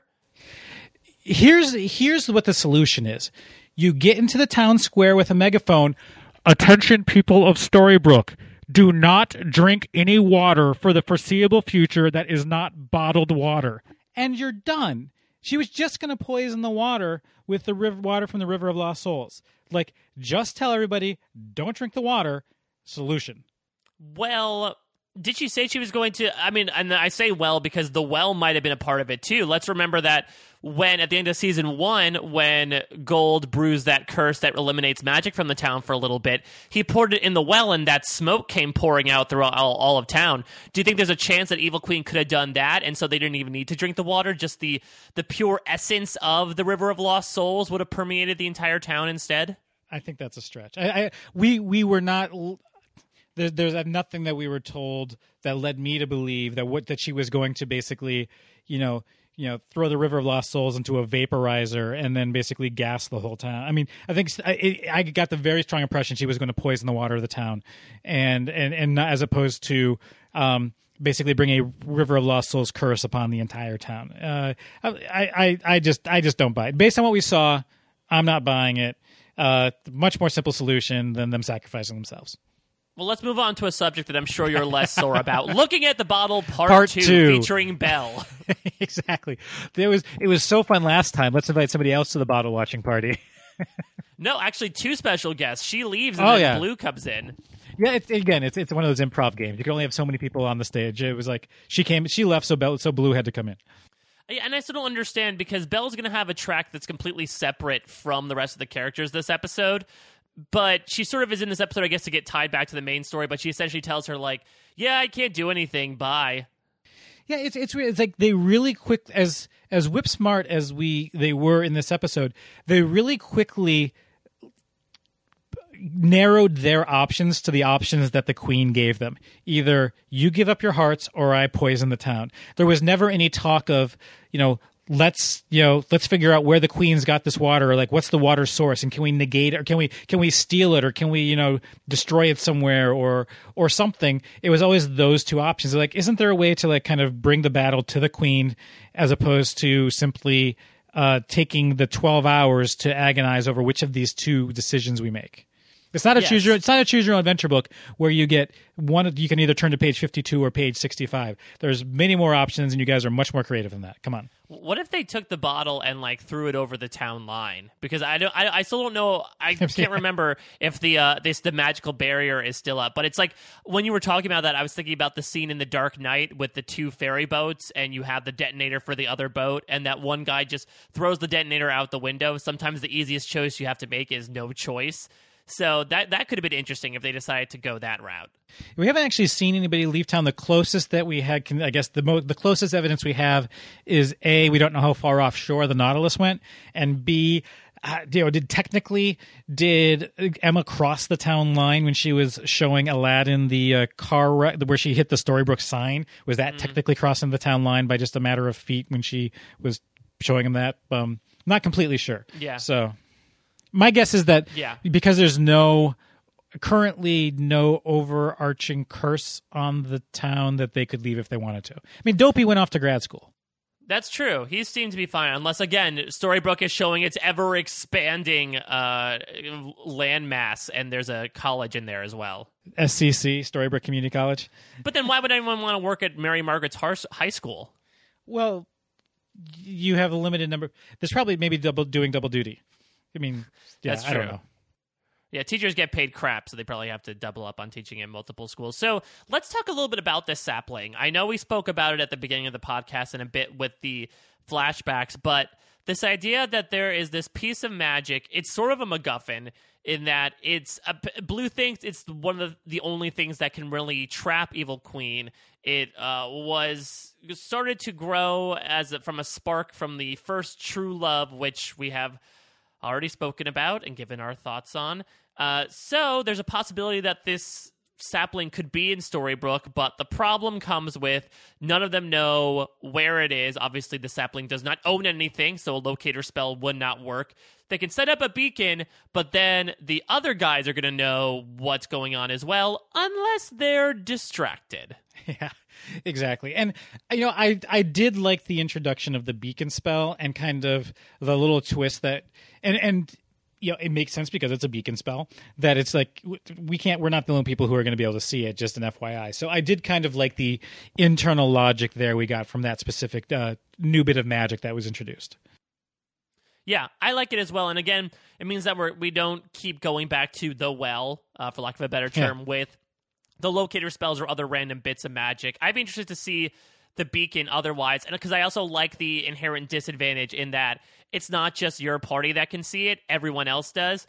here's here's what the solution is. You get into the town square with a megaphone. Attention, people of Storybrooke. Do not drink any water for the foreseeable future that is not bottled water. And you're done. She was just going to poison the water with the river water from the River of Lost Souls. Like, just tell everybody, don't drink the water. Solution. Well, did she say she was going to? I mean, and I say well because the well might have been a part of it too. Let's remember that when at the end of season one, when Gold brews that curse that eliminates magic from the town for a little bit, he poured it in the well, and that smoke came pouring out throughout all, all of town. Do you think there's a chance that Evil Queen could have done that, and so they didn't even need to drink the water? Just the the pure essence of the River of Lost Souls would have permeated the entire town instead. I think that's a stretch. I, I we we were not. There, there's nothing that we were told that led me to believe that what that she was going to basically, you know, you know, throw the River of Lost Souls into a vaporizer and then basically gas the whole town. I mean, I think I, I got the very strong impression she was going to poison the water of the town, and and and not, as opposed to. Um, basically bring a river of lost souls curse upon the entire town uh, I, I i just i just don't buy it based on what we saw i'm not buying it uh, much more simple solution than them sacrificing themselves. Well, let's move on to a subject that I'm sure you're less sore about. Looking at the bottle, part, Part two, two. featuring Belle. exactly. It was it was so fun last time. Let's invite somebody else to the bottle watching party. No, actually, two special guests. She leaves, and Oh, then yeah. Blue comes in. yeah, it's, again, it's it's one of those improv games. You can only have so many people on the stage. It was like she came, she left, so Belle, so Blue had to come in. Yeah, And I still don't understand because Belle's going to have a track that's completely separate from the rest of the characters this episode. But she sort of is in this episode, I guess, to get tied back to the main story. But she essentially tells her, like, yeah, I can't do anything. Bye. Yeah, it's it's. It's like they really quick as as whip smart as we they were in this episode. They really quickly narrowed their options to the options that the queen gave them. Either you give up your hearts or I poison the town. There was never any talk of, you know, let's, you know, let's figure out where the queen's got this water or like what's the water source and can we negate it or can we can we steal it or can we, you know, destroy it somewhere or or something. It was always those two options. Like isn't there a way to like kind of bring the battle to the queen as opposed to simply uh, taking the 12 hours to agonize over which of these two decisions we make? It's not a Yes. choose your it's not a choose your own adventure book where you get one you can either turn to page 52 or page 65. There's many more options and you guys are much more creative than that. Come on. What if they took the bottle and like threw it over the town line? Because I don't, I, I still don't know. I can't remember if the uh this the magical barrier is still up. But it's like when you were talking about that, I was thinking about the scene in the Dark Knight with the two ferry boats, and you have the detonator for the other boat, and that one guy just throws the detonator out the window. Sometimes the easiest choice you have to make is no choice. So that that could have been interesting if they decided to go that route. We haven't actually seen anybody leave town. The closest that we had, I guess, the mo- the closest evidence we have is a we don't know how far offshore the Nautilus went, and b uh, you know, did technically did Emma cross the town line when she was showing Aladdin the uh, car wreck, where she hit the Storybrooke sign? Was that technically crossing the town line by just a matter of feet when she was showing him that? Um, not completely sure. Yeah. So my guess is that Yeah. because there's no currently no overarching curse on the town that they could leave if they wanted to. I mean, Dopey went off to grad school. That's true. He seems to be fine, unless again, Storybrooke is showing its ever expanding uh, landmass, and there's a college in there as well. SCC, Storybrooke Community College. But then, why would anyone want to work at Mary Margaret's high school? Well, you have a limited number. There's probably maybe double doing double duty. I mean, yeah, That's I don't true. know. Yeah, teachers get paid crap, so they probably have to double up on teaching in multiple schools. So let's talk a little bit about this sapling. I know we spoke about it at the beginning of the podcast and a bit with the flashbacks, but this idea that there is this piece of magic, it's sort of a MacGuffin in that it's a, Blue thinks it's one of the, the only things that can really trap Evil Queen. It uh, was started to grow as a, from a spark from the first true love, which we have already spoken about and given our thoughts on. Uh, so there's a possibility that this sapling could be in Storybrooke, but the problem comes with none of them know where it is. Obviously, the sapling does not own anything, so a locator spell would not work. They can set up a beacon, but then the other guys are going to know what's going on as well, unless they're distracted. Yeah, exactly. And you know, I I did like the introduction of the beacon spell and kind of the little twist that and and you know, it makes sense because it's a beacon spell that it's like we can't we're not the only people who are going to be able to see it just an FYI. So I did kind of like the internal logic there we got from that specific uh, new bit of magic that was introduced. Yeah, I like it as well. And again, it means that we're we don't keep going back to the well, uh, for lack of a better Yeah. term, with the locator spells or other random bits of magic. I'd be interested to see the beacon otherwise, and because I also like the inherent disadvantage in that it's not just your party that can see it; everyone else does.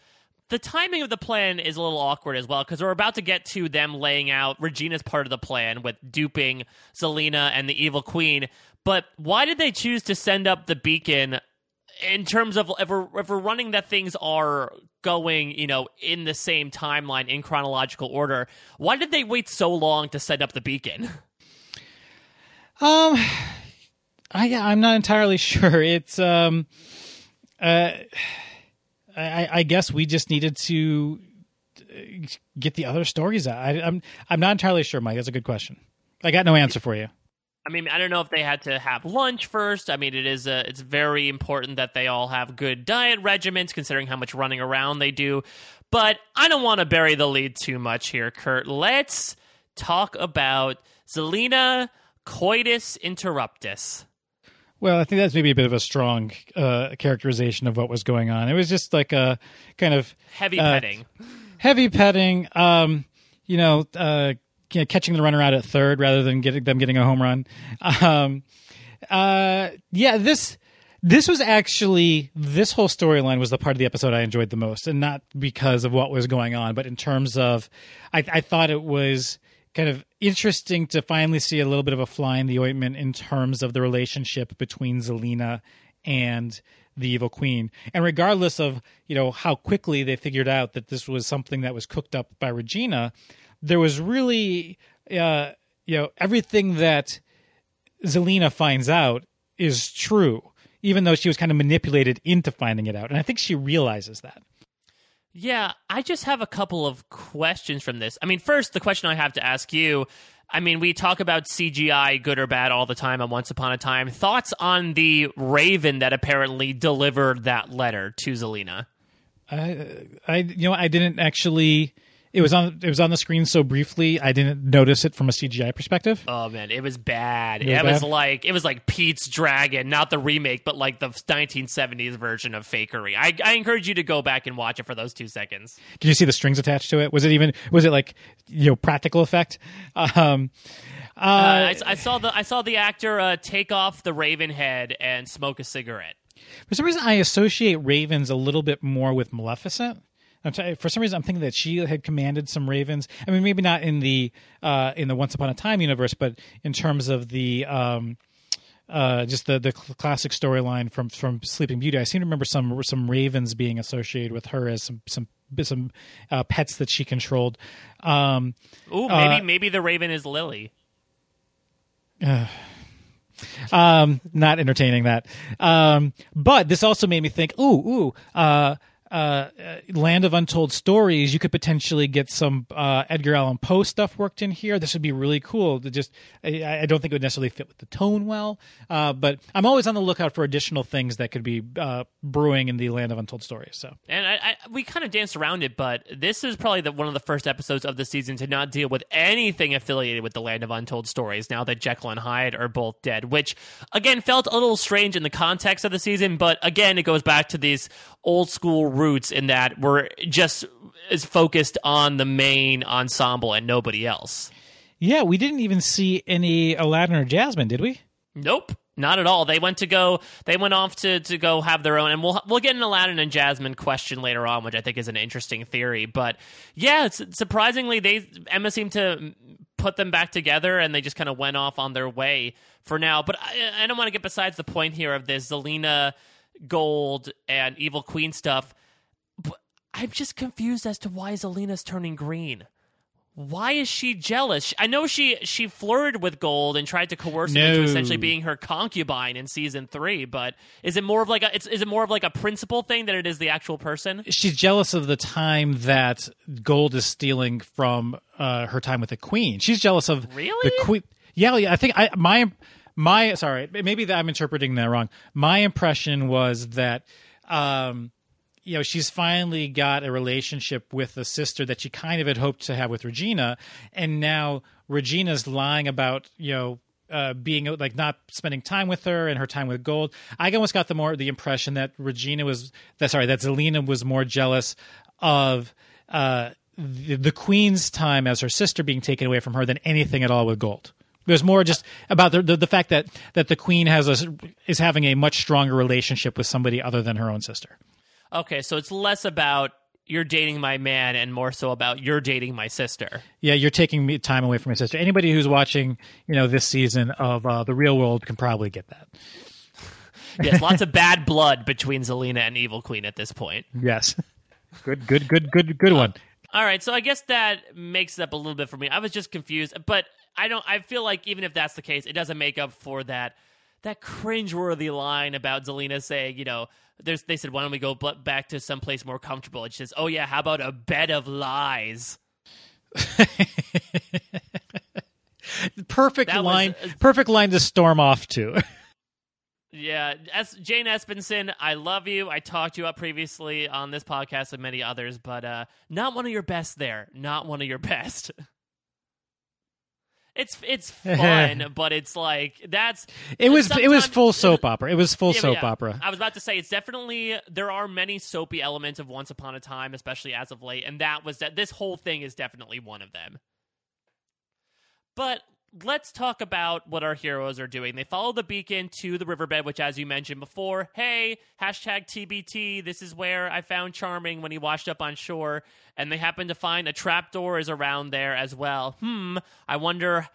The timing of the plan is a little awkward as well because we're about to get to them laying out Regina's part of the plan with duping Zelena and the evil queen. But why did they choose to send up the beacon in terms of if we're, if we're running that things are going, you know, in the same timeline in chronological order, why did they wait so long to set up the beacon? Um, I I'm not entirely sure. It's um, uh, I I guess we just needed to uh, get the other stories out. I, I'm I'm not entirely sure, Mike. That's a good question. I got no answer for you. I mean, I don't know if they had to have lunch first. I mean, it is a, it's very important that they all have good diet regimens, considering how much running around they do. But I don't want to bury the lead too much here, Kurt. Let's talk about Zelena coitus interruptus. Well, I think that's maybe a bit of a strong uh, characterization of what was going on. It was just like a kind of Heavy Uh, petting. heavy petting. Um, you know, uh, you know, catching the runner out at third rather than getting them getting a home run. Um, uh, yeah, this this was actually this whole storyline was the part of the episode I enjoyed the most, and not because of what was going on, but in terms of, I, I thought it was kind of interesting to finally see a little bit of a fly in the ointment in terms of the relationship between Zelena and the evil queen. And regardless of you know how quickly they figured out that this was something that was cooked up by regina there was really uh you know everything that zelena finds out is true even though she was kind of manipulated into finding it out. And i think she realizes that Yeah, I just have a couple of questions from this. I mean, first, the question I have to ask you I mean, we talk about CGI, good or bad, all the time on Once Upon a Time. Thoughts on the Raven that apparently delivered that letter to Zelena? I, I, you know, I didn't actually. It was on. It was on the screen so briefly. I didn't notice it from a CGI perspective. Oh man, it was bad. It It was was, bad? like it was like Pete's Dragon, not the remake, but like the 1970s version of Fakery. I, I encourage you to go back and watch it for those two seconds. Did you see the strings attached to it? Was it even? Was it like you know practical effect? Um, uh, Uh, I, I saw the I saw the actor uh, take off the Raven head and smoke a cigarette. For some reason, I associate ravens a little bit more with Maleficent. T- for some reason, I'm thinking that she had commanded some ravens. I mean, maybe not in the uh, in the Once Upon a Time universe, but in terms of the um, uh, just the the classic storyline from from Sleeping Beauty. I seem to remember some some ravens being associated with her as some some some uh, pets that she controlled. Um, Ooh, maybe maybe the Raven is Lily. um, not entertaining that. Um, but this also made me think, ooh, ooh, uh, uh, Land of Untold Stories, you could potentially get some uh, Edgar Allan Poe stuff worked in here. This would be really cool. To just, I, I don't think it would necessarily fit with the tone well, uh, but I'm always on the lookout for additional things that could be uh, brewing in the Land of Untold Stories. So And I, I, we kind of danced around it, but this is probably the, one of the first episodes of the season to not deal with anything affiliated with the Land of Untold Stories. Now that Jekyll and Hyde are both dead, which again felt a little strange in the context of the season, but again it goes back to these old school roots in that we're just is focused on the main ensemble and nobody else. yeah, we didn't even see any Aladdin or Jasmine, did we? Nope, not at all. They went to go. They went off to, to go have their own, and we'll we'll get an Aladdin and Jasmine question later on, which I think is an interesting theory. But yeah, it's, surprisingly, they Emma seemed to put them back together, and they just kind of went off on their way for now. But I, I don't want to get besides the point here of this Zelena Gold and Evil Queen stuff. I'm just confused as to why Zelena's turning green why is she jealous? I know she she flirted with Gold and tried to coerce him into essentially being her concubine in season three. But is it more of like a it's, is it more of like a principle thing than it is the actual person? she's jealous of the time that Gold is stealing from uh, her time with the Queen. She's jealous of Really? the Queen. Yeah, yeah. I think I my my sorry, maybe that I'm interpreting that wrong. My impression was that. Um, you know, she's finally got a relationship with a sister that she kind of had hoped to have with Regina, and now Regina's lying about you know uh, being like not spending time with her and her time with Gold. I almost got the more the impression that Regina was that sorry that Zelena was more jealous of uh, the, the Queen's time as her sister being taken away from her than anything at all with Gold. There's more just about the, the the fact that that the Queen has a is having a much stronger relationship with somebody other than her own sister. Okay, so it's less about you're dating my man and more so about you're dating my sister. Yeah, you're taking me time away from my sister. Anybody who's watching, you know, this season of uh, the Real World can probably get that. Yes, lots of bad blood between Zelena and Evil Queen at this point. Yes, good, good, good, good, good one. All right, so I guess that makes it up a little bit for me. I was just confused, but I don't. I feel like even if that's the case, it doesn't make up for that that cringeworthy line about Zelena saying, you know, there's. They said, why don't we go back to someplace more comfortable? And she says, oh yeah, how about a bed of lies? Perfect That was- line. perfect line to storm off to. Yeah, as Jane Espenson, I love you. I talked you up previously on this podcast and many others, but uh, not one of your best there. Not one of your best. It's it's fun, but it's like that's It was it was full soap opera. It was full Yeah, soap yeah, opera. I was about to say it's definitely there are many soapy elements of Once Upon a Time, especially as of late, and that was that this whole thing is definitely one of them. But let's talk about what our heroes are doing. They follow the beacon to the riverbed, which, as you mentioned before, hey, hashtag TBT. This is where I found Charming when he washed up on shore, and they happen to find a trapdoor is around there as well. Hmm, I wonder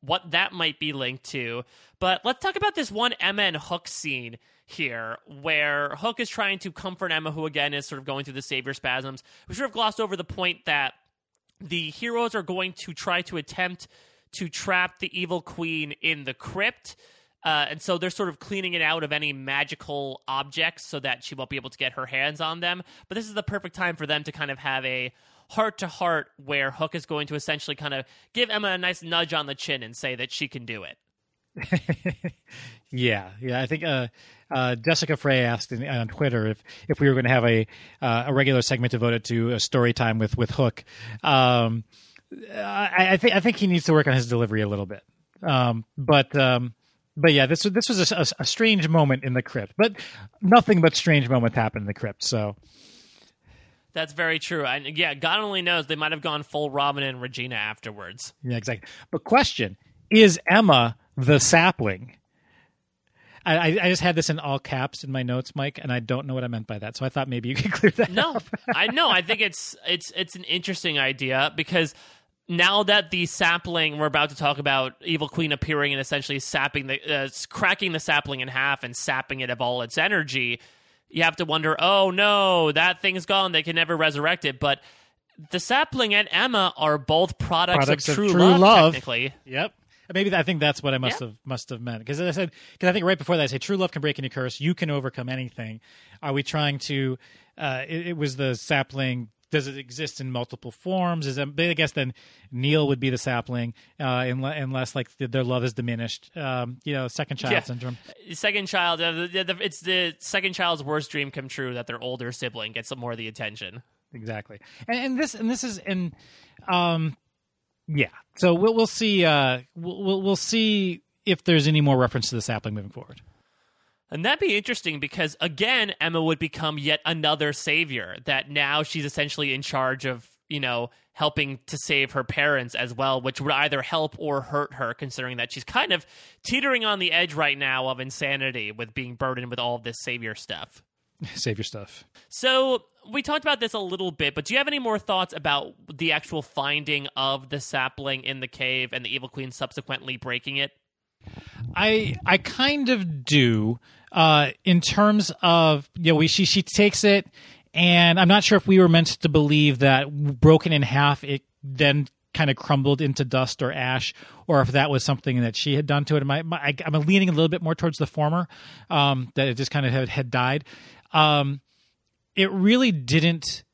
what that might be linked to. But let's talk about this one Emma and Hook scene here, where Hook is trying to comfort Emma, who again is sort of going through the savior spasms. We sort of glossed over the point that the heroes are going to try to attempt to trap the evil queen in the crypt. Uh, and so they're sort of cleaning it out of any magical objects so that she won't be able to get her hands on them. But this is the perfect time for them to kind of have a heart to heart where Hook is going to essentially kind of give Emma a nice nudge on the chin and say that she can do it. yeah, yeah. I think uh, uh, Jessica Frey asked in, on Twitter if if we were going to have a uh, a regular segment devoted to a story time with with Hook. Um, I, I think I think he needs to work on his delivery a little bit. Um, but um, but yeah, this this was a, a, a, strange moment in the crypt. But nothing but strange moments happened in the crypt. So that's very true. And yeah, God only knows they might have gone full Robin and Regina afterwards. Yeah, exactly. But question: Is Emma the sapling? I, I just had this in all caps in my notes, Mike, and I don't know what I meant by that. So I thought maybe you could clear that. No, I know. I think it's it's it's an interesting idea because now that the sapling we're about to talk about evil queen appearing and essentially sapping the uh, cracking the sapling in half and sapping it of all its energy you have to wonder oh no that thing's gone they can never resurrect it but the sapling and emma are both products, products of, true, of true love, love, technically yep maybe I think that's what I must yeah. have must have meant because I said because I think right before that I say true love can break any curse you can overcome anything. Are we trying to? Uh, it, it was the sapling does it exist in multiple forms? Is it, I guess then Neal would be the sapling, uh, unless like their love is diminished. Um, you know, second child yeah. syndrome. Second child, uh, it's the second child's worst dream come true that their older sibling gets more of the attention. Exactly, and, and this and this is and um, yeah. So we'll we'll see. Uh, we'll we'll see if there's any more reference to the sapling moving forward. And that'd be interesting because, again, Emma would become yet another savior. That now she's essentially in charge of, you know, helping to save her parents as well, which would either help or hurt her, considering that she's kind of teetering on the edge right now of insanity with being burdened with all of this savior stuff. Savior stuff. So we talked about this a little bit, but do you have any more thoughts about the actual finding of the sapling in the cave and the evil queen subsequently breaking it? I I kind of do uh, in terms of you know we she she takes it and I'm not sure if we were meant to believe that broken in half it then kind of crumbled into dust or ash or if that was something that she had done to it. My, my, I, am leaning a little bit more towards the former um, that it just kind of had, had died. Um, it really didn't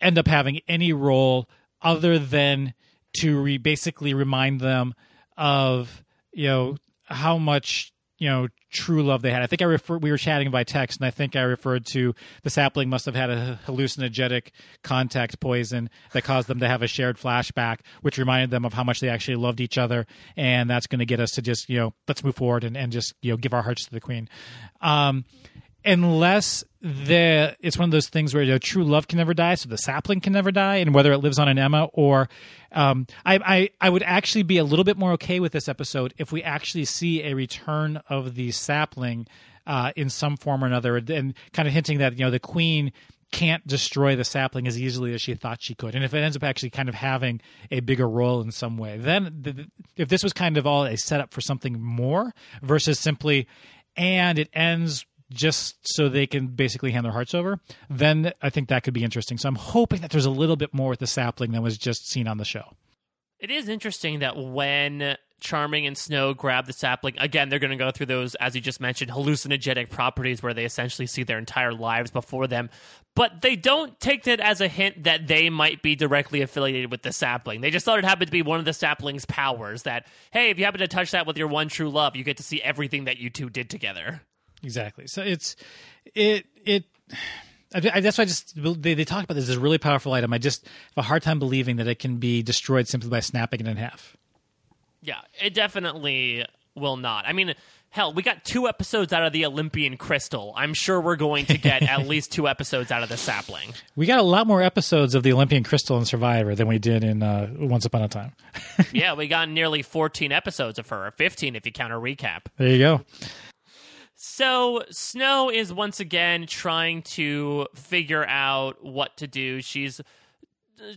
end up having any role other than to re- basically remind them of you know how much you know true love they had. I think I refer we were chatting by text, and I think I referred to the sapling must have had a hallucinogenic contact poison that caused them to have a shared flashback, which reminded them of how much they actually loved each other, and that's going to get us to just you know let's move forward and, and just you know give our hearts to the queen. Um, unless the it's one of those things where you know, true love can never die, so the sapling can never die, and whether it lives on an Emma or um, I, I I would actually be a little bit more okay with this episode if we actually see a return of the sapling uh, in some form or another, and kind of hinting that you know the queen can't destroy the sapling as easily as she thought she could. And if it ends up actually kind of having a bigger role in some way, then the, if this was kind of all a setup for something more versus simply, and it ends just so they can basically hand their hearts over, then I think that could be interesting. So I'm hoping that there's a little bit more with the sapling than was just seen on the show. It is interesting that when Charming and Snow grab the sapling, again, they're going to go through those, as you just mentioned, hallucinogenic properties where they essentially see their entire lives before them. But they don't take that as a hint that they might be directly affiliated with the sapling. They just thought it happened to be one of the sapling's powers that, hey, if you happen to touch that with your one true love, you get to see everything that you two did together. Exactly. So it's it it. I, that's why I just they, they talk about this as a really powerful item. I just have a hard time believing that it can be destroyed simply by snapping it in half. Yeah, it definitely will not. I mean, hell, we got two episodes out of the Olympian Crystal. I'm sure we're going to get at least two episodes out of the sapling. We got a lot more episodes of the Olympian Crystal and Survivor than we did in uh, Once Upon a Time. yeah, we got nearly 14 episodes of her, or 15 if you count a recap. There you go. So Snow is once again trying to figure out what to do. She's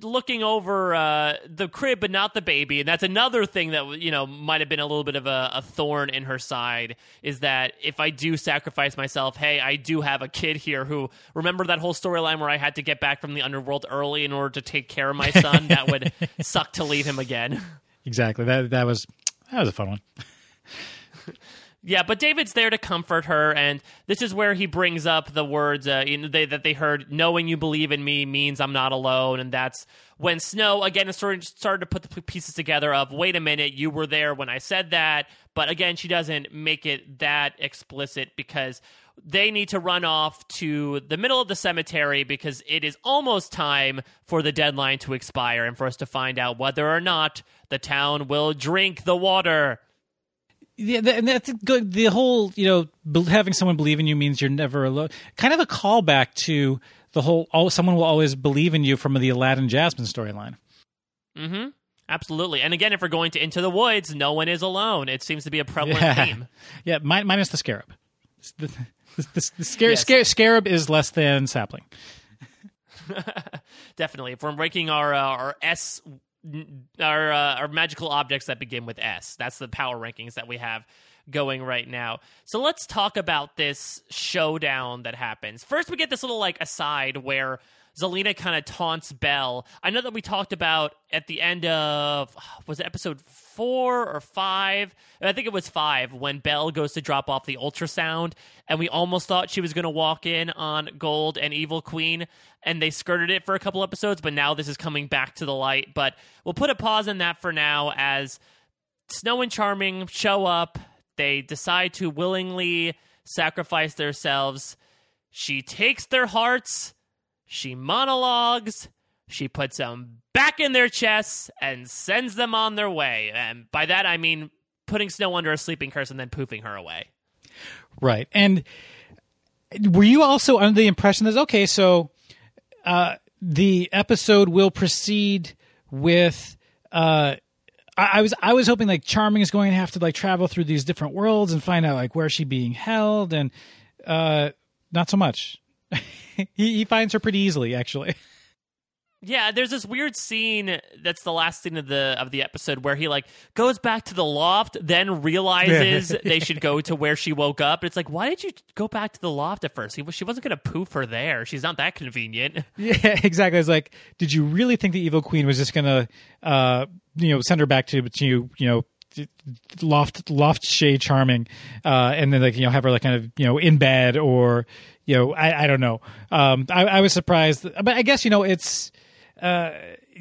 looking over uh, the crib, but not the baby, and that's another thing that you know might have been a little bit of a, a thorn in her side. Is that if I do sacrifice myself, hey, I do have a kid here who remember that whole storyline where I had to get back from the underworld early in order to take care of my son. that would suck to leave him again. Exactly. That that was that was a fun one. Yeah, but David's there to comfort her, and this is where he brings up the words uh, they, that they heard. Knowing you believe in me means I'm not alone, and that's when Snow again started to put the pieces together. Of wait a minute, you were there when I said that, but again, she doesn't make it that explicit because they need to run off to the middle of the cemetery because it is almost time for the deadline to expire and for us to find out whether or not the town will drink the water. Yeah, and that's good. The whole, you know, having someone believe in you means you're never alone. Kind of a callback to the whole, oh, someone will always believe in you from the Aladdin Jasmine storyline. Mm-hmm. Absolutely. And again, if we're going to Into the Woods, no one is alone. It seems to be a prevalent yeah. theme. Yeah, minus the scarab. The, the, the, the scar- yes. scar- scarab is less than sapling. Definitely. If we're breaking our uh, our S our uh, our magical objects that begin with S. That's the power rankings that we have going right now. So let's talk about this showdown that happens. First, we get this little like aside where Zelena kind of taunts Belle. I know that we talked about at the end of was it episode four or five? I think it was five when Belle goes to drop off the ultrasound, and we almost thought she was going to walk in on Gold and Evil Queen, and they skirted it for a couple episodes. But now this is coming back to the light. But we'll put a pause in that for now as Snow and Charming show up. They decide to willingly sacrifice themselves. She takes their hearts she monologues, she puts them back in their chests, and sends them on their way. And by that, I mean putting Snow under a sleeping curse and then poofing her away. Right. And were you also under the impression that, okay, so uh, the episode will proceed with. Uh, I, was I was hoping like Charming is going to have to like travel through these different worlds and find out like where she being held and uh, not so much. he, he finds her pretty easily, actually. Yeah, there's this weird scene that's the last scene of the of the episode where he like goes back to the loft, then realizes they should go to where she woke up. It's like, why did you go back to the loft at first? He, she wasn't going to poof her there. She's not that convenient. Yeah, exactly. It's like, did you really think the evil queen was just going to, uh, you know, send her back to you, you know, loft loft shade charming uh and then like you know have her like kind of you know in bed or you know, I, I don't know. Um, I, I was surprised, but I guess you know it's uh,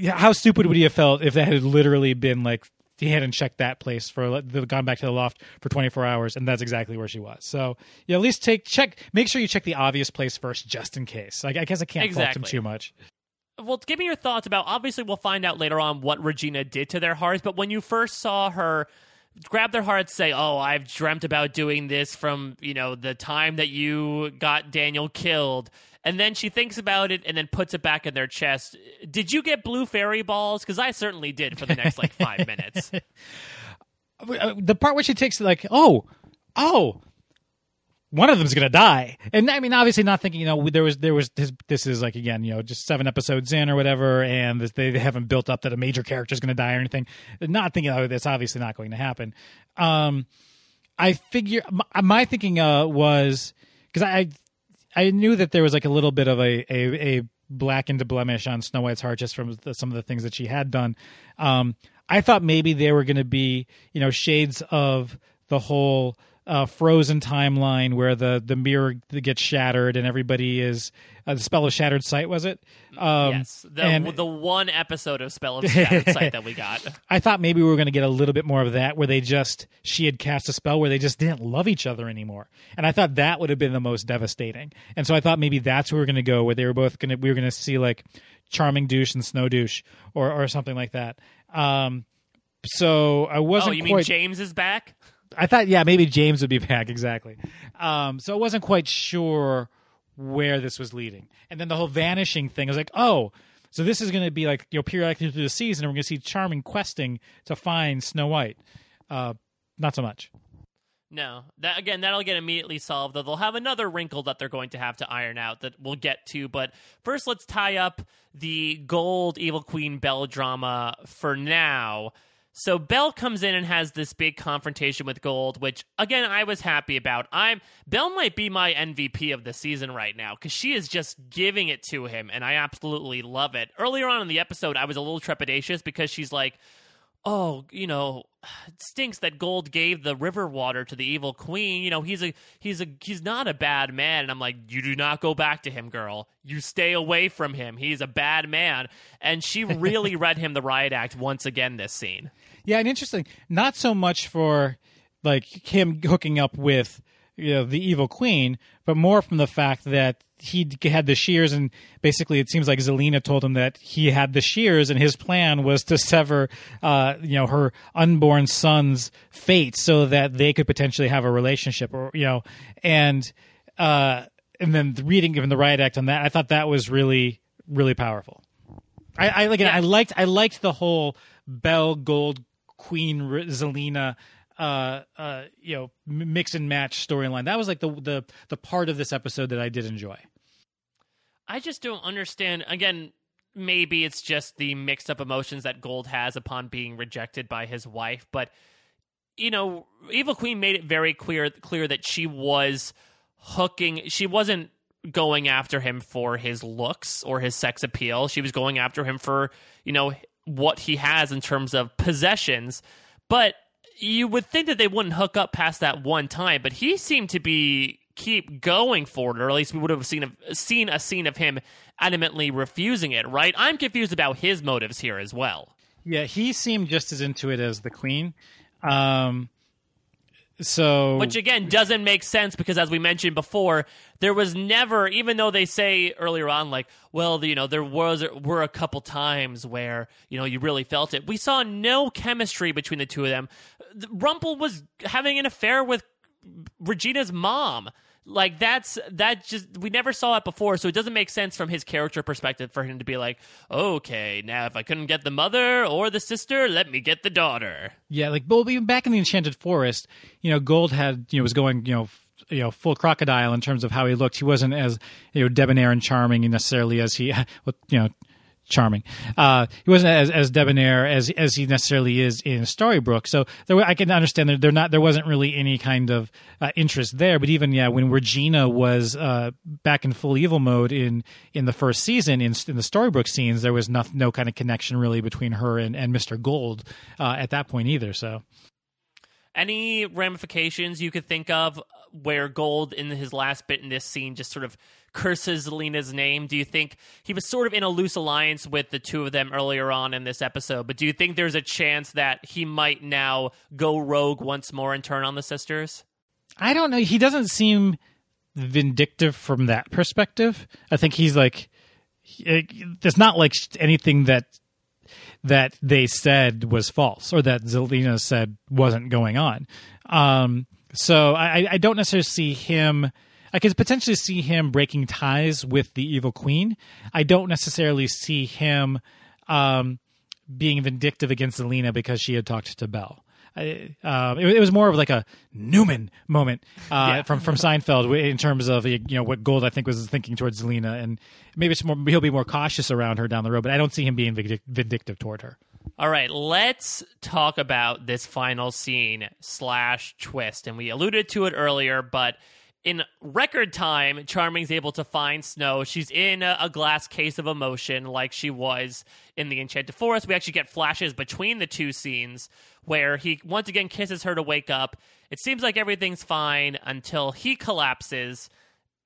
how stupid would he have felt if that had literally been like he hadn't checked that place for gone back to the loft for 24 hours and that's exactly where she was so you at least take check make sure you check the obvious place first just in case like, i guess i can't exactly. fault him too much well give me your thoughts about obviously we'll find out later on what regina did to their hearts but when you first saw her grab their hearts say oh i've dreamt about doing this from you know the time that you got daniel killed. And then she thinks about it and then puts it back in their chest. Did you get blue fairy balls? Because i certainly did for the next like five minutes. Uh, uh, the part where she takes like oh oh one of them's gonna die. And I mean, obviously, not thinking. You know, there was there was this, this is like again, you know, just seven episodes in or whatever, and this, they haven't built up that a major character is gonna die or anything. Not thinking, oh, that's obviously not going to happen. Um, I figure my, my thinking uh, was because I I knew that there was like a little bit of a a, a blackened blemish on Snow White's heart just from the, some of the things that she had done. Um, I thought maybe they were going to be, you know, shades of the whole uh, frozen timeline where the the mirror gets shattered and everybody is uh, the spell of shattered sight was it? Um, yes the, and, the one episode of spell of shattered sight that we got. I thought maybe we were going to get a little bit more of that where they just she had cast a spell where they just didn't love each other anymore. And i thought that would have been the most devastating. And so i thought maybe that's where we are going to go where they were both going to we were going to see like charming douche and snow douche or or something like that. Um so i wasn't oh you quite... mean james is back I thought, yeah, maybe James would be back exactly. Um, so I wasn't quite sure where this was leading, and then the whole vanishing thing. I was like, oh, so this is going to be like you know periodically through the season, and we're going to see Charming questing to find Snow White. Uh, not so much. No, that again, that'll get immediately solved. Though they'll have another wrinkle that they're going to have to iron out that we'll get to. But first, let's tie up the Gold Evil Queen Belle drama for now. So Belle comes in and has this big confrontation with Gold, which again I was happy about. I'm Belle might be my MVP of the season right now because she is just giving it to him, and I absolutely love it. Earlier on in the episode, I was a little trepidatious because she's like, oh, you know, it stinks that Gold gave the river water to the evil queen. You know, he's a he's a he's not a bad man. And I'm like, you do not go back to him, girl. You stay away from him. He's a bad man. And she really read him the riot act once again this scene. Yeah, and interesting. Not so much for like him hooking up with you know the evil queen, but more from the fact that he had the shears, and basically it seems like Zelena told him that he had the shears, and his plan was to sever, uh, you know, her unborn son's fate so that they could potentially have a relationship, or you know, and uh, and then reading given the riot act on that, I thought that was really really powerful. I, I again, yeah. I liked I liked the whole Belle Gold Queen Zelena uh, uh, you know, mix and match storyline. That was like the the the part of this episode that I did enjoy. I just don't understand. Again, maybe it's just the mixed up emotions that Gold has upon being rejected by his wife, but you know, Evil Queen made it very clear clear that she was hooking. She wasn't going after him for his looks or his sex appeal. She was going after him for you know what he has in terms of possessions. But you would think that they wouldn't hook up past that one time, but he seemed to be keep going for it, or at least we would have seen a, seen a scene of him adamantly refusing it. Right? I'm confused about his motives here as well. Yeah, he seemed just as into it as the queen. Um, so, which again doesn't make sense because, as we mentioned before, there was never, even though they say earlier on, like, well, you know, there was were a couple times where you know you really felt it. We saw no chemistry between the two of them. Rumple was having an affair with Regina's mom like that's that just we never saw it before so it doesn't make sense from his character perspective for him to be like okay now if i couldn't get the mother or the sister let me get the daughter. Yeah like well even back in the enchanted forest you know gold had you know was going you know you know full crocodile in terms of how he looked. He wasn't as you know debonair and charming necessarily as he you know charming. Uh, he wasn't as, as debonair as as he necessarily is in Storybrooke. So there, I can understand that there not there wasn't really any kind of uh, interest there. But even yeah, when Regina was uh, back in full evil mode in in the first season in in the Storybrooke scenes, there was no no kind of connection really between her and and Mister Gold uh, at that point either. So. Any ramifications you could think of where Gold in his last bit in this scene just sort of curses Zelena's name? Do you think he was sort of in a loose alliance with the two of them earlier on in this episode? But do you think there's a chance that he might now go rogue once more and turn on the sisters? I don't know. He doesn't seem vindictive from that perspective. I think he's like, there's not like anything that that they said was false or that Zelena said wasn't going on. Um, so I, I don't necessarily see him I could potentially see him breaking ties with the evil queen. I don't necessarily see him um, being vindictive against Zelena because she had talked to Belle. I, uh, it, it, was more of like a Newman moment uh, yeah. from from Seinfeld in terms of you know what Gold I think was thinking towards Zelena, and maybe it's more he'll be more cautious around her down the road. But I don't see him being vindictive toward her. All right, let's talk about this final scene slash twist, and we alluded to it earlier, but in record time, Charming's able to find Snow. She's in a, glass case of emotion, like she was in the Enchanted Forest. We actually get flashes between the two scenes where he once again kisses her to wake up. It seems like everything's fine until he collapses,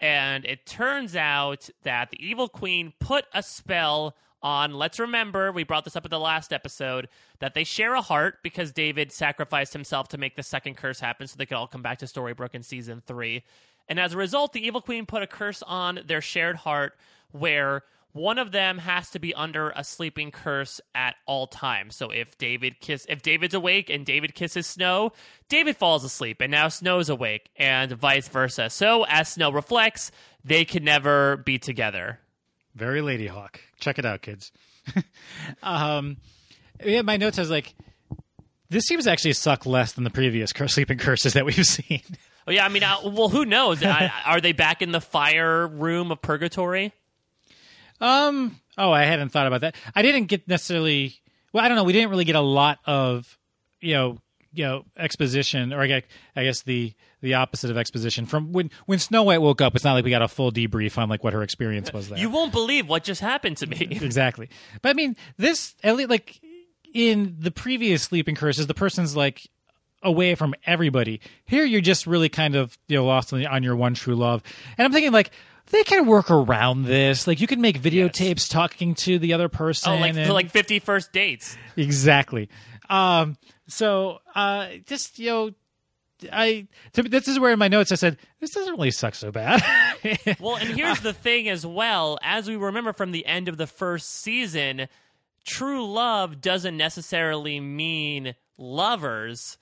and it turns out that the Evil Queen put a spell on. Let's remember, we brought this up at the last episode, that they share a heart because David sacrificed himself to make the second curse happen so they could all come back to Storybrooke in season three. And as a result, the Evil Queen put a curse on their shared heart where one of them has to be under a sleeping curse at all times. So if David kiss if David's awake and David kisses Snow, David falls asleep and now Snow's awake and vice versa. So as Snow reflects, they can never be together. Very Ladyhawke. Check it out, kids. um, yeah, my notes I was like, this seems to actually suck less than the previous sleeping curses that we've seen. Oh yeah, I mean, uh, well, who knows? are they back in the fire room of purgatory? Um. Oh, I hadn't thought about that. I didn't get necessarily. Well, I don't know. We didn't really get a lot of, you know, you know, exposition, or I guess, the the opposite of exposition from when when Snow White woke up. It's not like we got a full debrief on like what her experience was there. You won't believe what just happened to me. exactly, but I mean, this at least like in the previous sleeping curses, the person's like away from everybody. Here, you're just really kind of you know lost on, the, on your one true love. And I'm thinking like they can work around this. Like you can make videotapes talking to the other person. Oh, like and- for like 50 first dates. exactly. Um, so uh, just you know, I to, this is where in my notes I said this doesn't really suck so bad. Well, and here's the thing as well. As we remember from the end of the first season, true love doesn't necessarily mean lovers.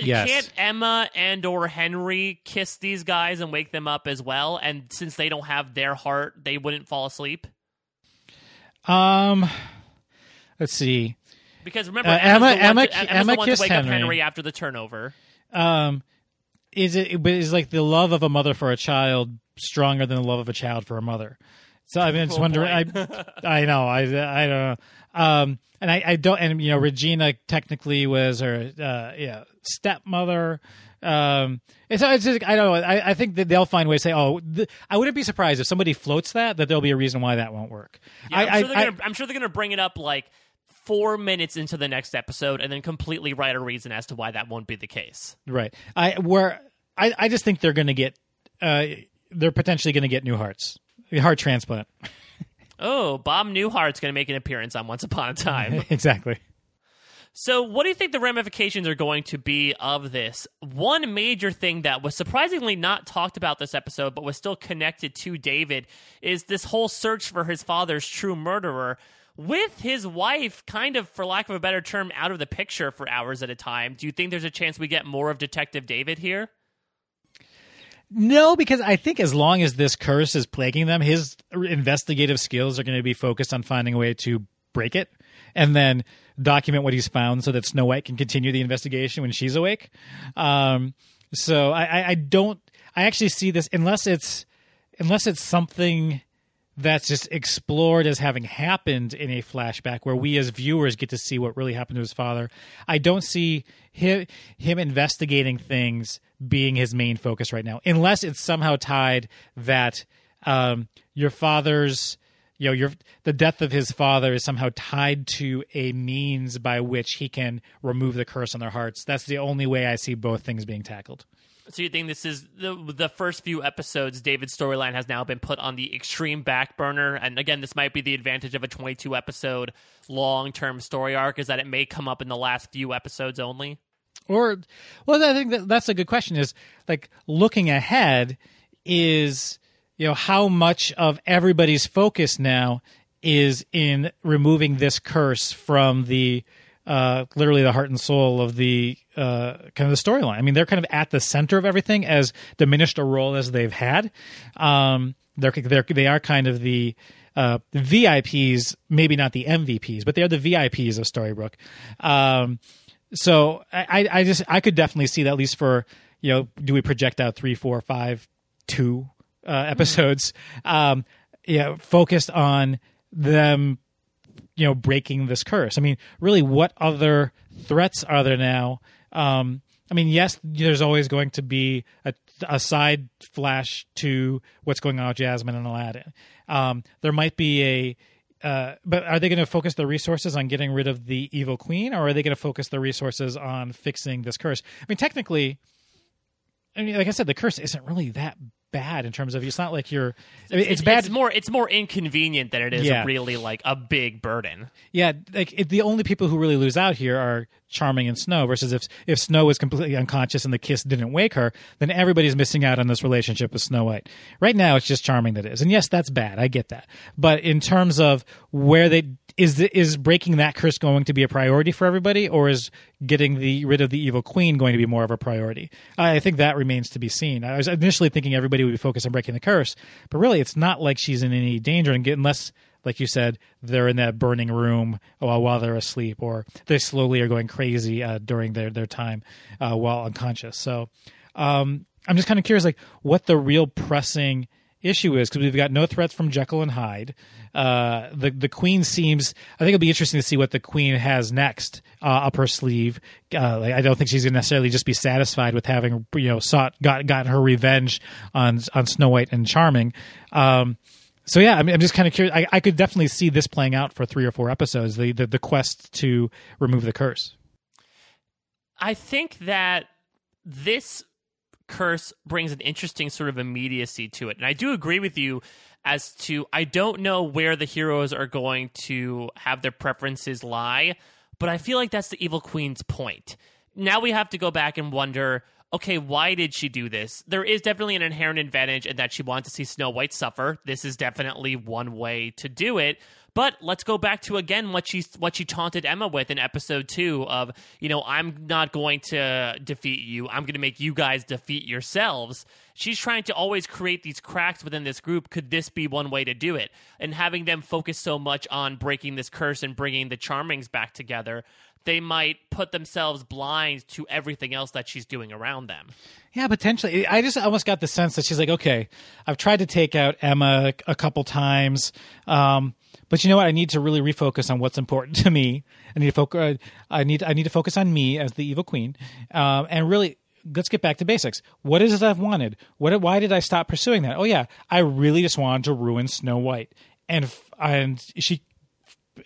Yes. Can't Emma and or Henry kiss these guys and wake them up as well? And since they don't have their heart, they wouldn't fall asleep. um, let's see. Because remember, Uh, Emma- Emma- to, Emma to kissed Henry. Henry after the turnover. Um, is it but is like the love of a mother for a child stronger than the love of a child for a mother? So I mean, I just Oh, wonder. I. I know. I I don't know. Um, and I, I don't. And you know, Regina technically was her uh, yeah stepmother. Um, and so it's just I don't know. I, I think that they'll find ways to say, oh, th- I wouldn't be surprised if somebody floats that that there'll be a reason why that won't work. Yeah, I, I'm, sure I, gonna, I'm sure they're gonna bring it up like four minutes into the next episode, and then completely write a reason as to why that won't be the case. Right. I where I, I just think they're going to get uh they're potentially going to get new hearts. A heart transplant. Oh, Bob Newhart's going to make an appearance on Once Upon a Time. exactly. so, what do you think the ramifications are going to be of this? One major thing that was surprisingly not talked about this episode, but was still connected to David, is this whole search for his father's true murderer. With his wife, kind of, for lack of a better term, out of the picture for hours at a time, do you think there's a chance we get more of Detective David here? No, because I think as long as this curse is plaguing them, his investigative skills are going to be focused on finding a way to break it and then document what he's found so that Snow White can continue the investigation when she's awake. Um, so I, I, I don't. I actually see this unless it's unless it's something that's just explored as having happened in a flashback where we as viewers get to see what really happened to his father. I don't see him him investigating things being his main focus right now, unless it's somehow tied that um, your father's you know your the death of his father is somehow tied to a means by which he can remove the curse on their hearts. That's the only way I see both things being tackled. So you think this is the the first few episodes? David's storyline has now been put on the extreme back burner, and again, this might be the advantage of a 22 episode long term story arc is that it may come up in the last few episodes only. Or, well, I think that that's a good question. Is like looking ahead is you know how much of everybody's focus now is in removing this curse from the uh, literally the heart and soul of the uh, kind of the storyline. I mean, they're kind of at the center of everything, as diminished a role as they've had. Um, they're they're they are kind of the uh, VIPs, maybe not the MVPs, but they are the VIPs of Storybrooke. Um, so I, I just I could definitely see that at least for you know do we project out three four five two uh, episodes um yeah focused on them you know breaking this curse i mean really what other threats are there now um i mean yes there's always going to be a, a side flash to what's going on with jasmine and aladdin um there might be a uh, but are they going to focus their resources on getting rid of the evil queen, or are they going to focus their resources on fixing this curse? I mean, technically, I mean, like I said, the curse isn't really that bad in terms of it's not like you're. I mean, it's, bad. It's more it's more inconvenient than it is Yeah. really like a big burden. Yeah, like it, the only people who really lose out here are Charming and Snow. Versus if if Snow was completely unconscious and the kiss didn't wake her, then everybody's missing out on this relationship with Snow White. Right now, it's just Charming that is, and yes, that's bad. I get that. But in terms of where they is the, is breaking that curse going to be a priority for everybody, or is getting the rid of the evil queen going to be more of a priority? I think that remains to be seen. I was initially thinking everybody would be focused on breaking the curse, but really, it's not like she's in any danger, and unless like you said, they're in that burning room while, while they're asleep, or they slowly are going crazy uh, during their their time uh, while unconscious. So um, I'm just kind of curious, like what the real pressing issue is, because we've got no threats from Jekyll and Hyde. Uh, the the Queen seems. I think it'll be interesting to see what the Queen has next uh, up her sleeve. Uh, like, I don't think she's going to necessarily just be satisfied with having you know sought got gotten her revenge on on Snow White and Charming. Um, so yeah, I mean, I'm just kind of curious. I, I could definitely see this playing out for three or four episodes. The, the the quest to remove the curse. I think that this curse brings an interesting sort of immediacy to it, and I do agree with you as to I don't know where the heroes are going to have their preferences lie, but I feel like that's the evil queen's point. Now we have to go back and wonder okay, why did she do this? There is definitely an inherent advantage in that she wants to see Snow White suffer. This is definitely one way to do it. But let's go back to again what she what she taunted Emma with in episode two of you know I'm not going to defeat you I'm going to make you guys defeat yourselves. She's trying to always create these cracks within this group. Could this be one way to do it? And having them focus so much on breaking this curse and bringing the Charmings back together, they might put themselves blind to everything else that she's doing around them. Yeah, potentially. I just almost got the sense that she's like, okay, I've tried to take out Emma a couple times. Um, but you know what? I need to really refocus on what's important to me. I need to focus. Uh, I need. I need to focus on me as the evil queen, um, and really let's get back to basics. What is it I've wanted? What? Why did I stop pursuing that? Oh yeah, I really just wanted to ruin Snow White, and and she,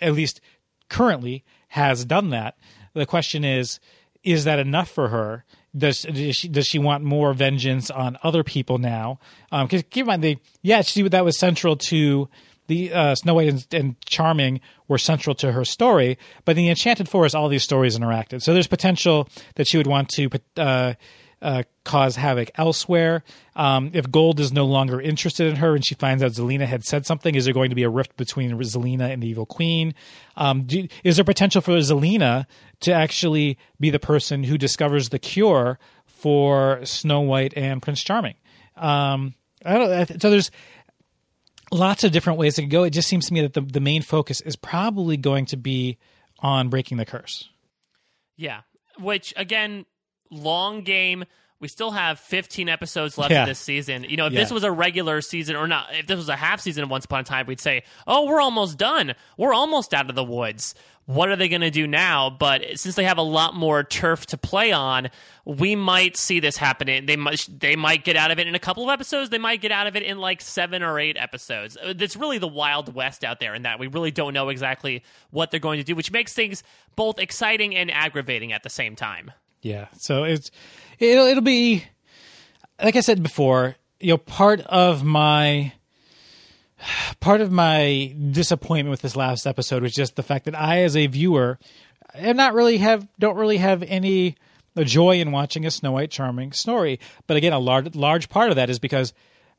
at least currently, has done that. The question is, is that enough for her? Does does she, does she want more vengeance on other people now? Because um, keep in mind, they yeah, she that was central to the uh, Snow White and, and, Charming were central to her story, but in the Enchanted Forest, all these stories interacted. So there's potential that she would want to uh, uh, cause havoc elsewhere. Um, if Gold is no longer interested in her and she finds out Zelena had said something, is there going to be a rift between Zelena and the Evil Queen? Um, do, is there potential for Zelena to actually be the person who discovers the cure for Snow White and Prince Charming? Um, I don't. So there's lots of different ways it could go. It just seems to me that the, the main focus is probably going to be on breaking the curse. Yeah. Which, again, long game. We still have 15 episodes left yeah. of this season. You know, if yeah. this was a regular season or not, if this was a half season of Once Upon a Time, we'd say, oh, we're almost done. We're almost out of the woods what are they going to do now? But since they have a lot more turf to play on, we might see this happening. They might they might get out of it in a couple of episodes. They might get out of it in like seven or eight episodes. It's really the wild west out there in that we really don't know exactly what they're going to do, which makes things both exciting and aggravating at the same time. Yeah. So it's it'll it'll be like I said before. You know, part of my part of my disappointment with this last episode was just the fact that I, as a viewer, am not really have don't really have any joy in watching a Snow White charming story. But again, a large large part of that is because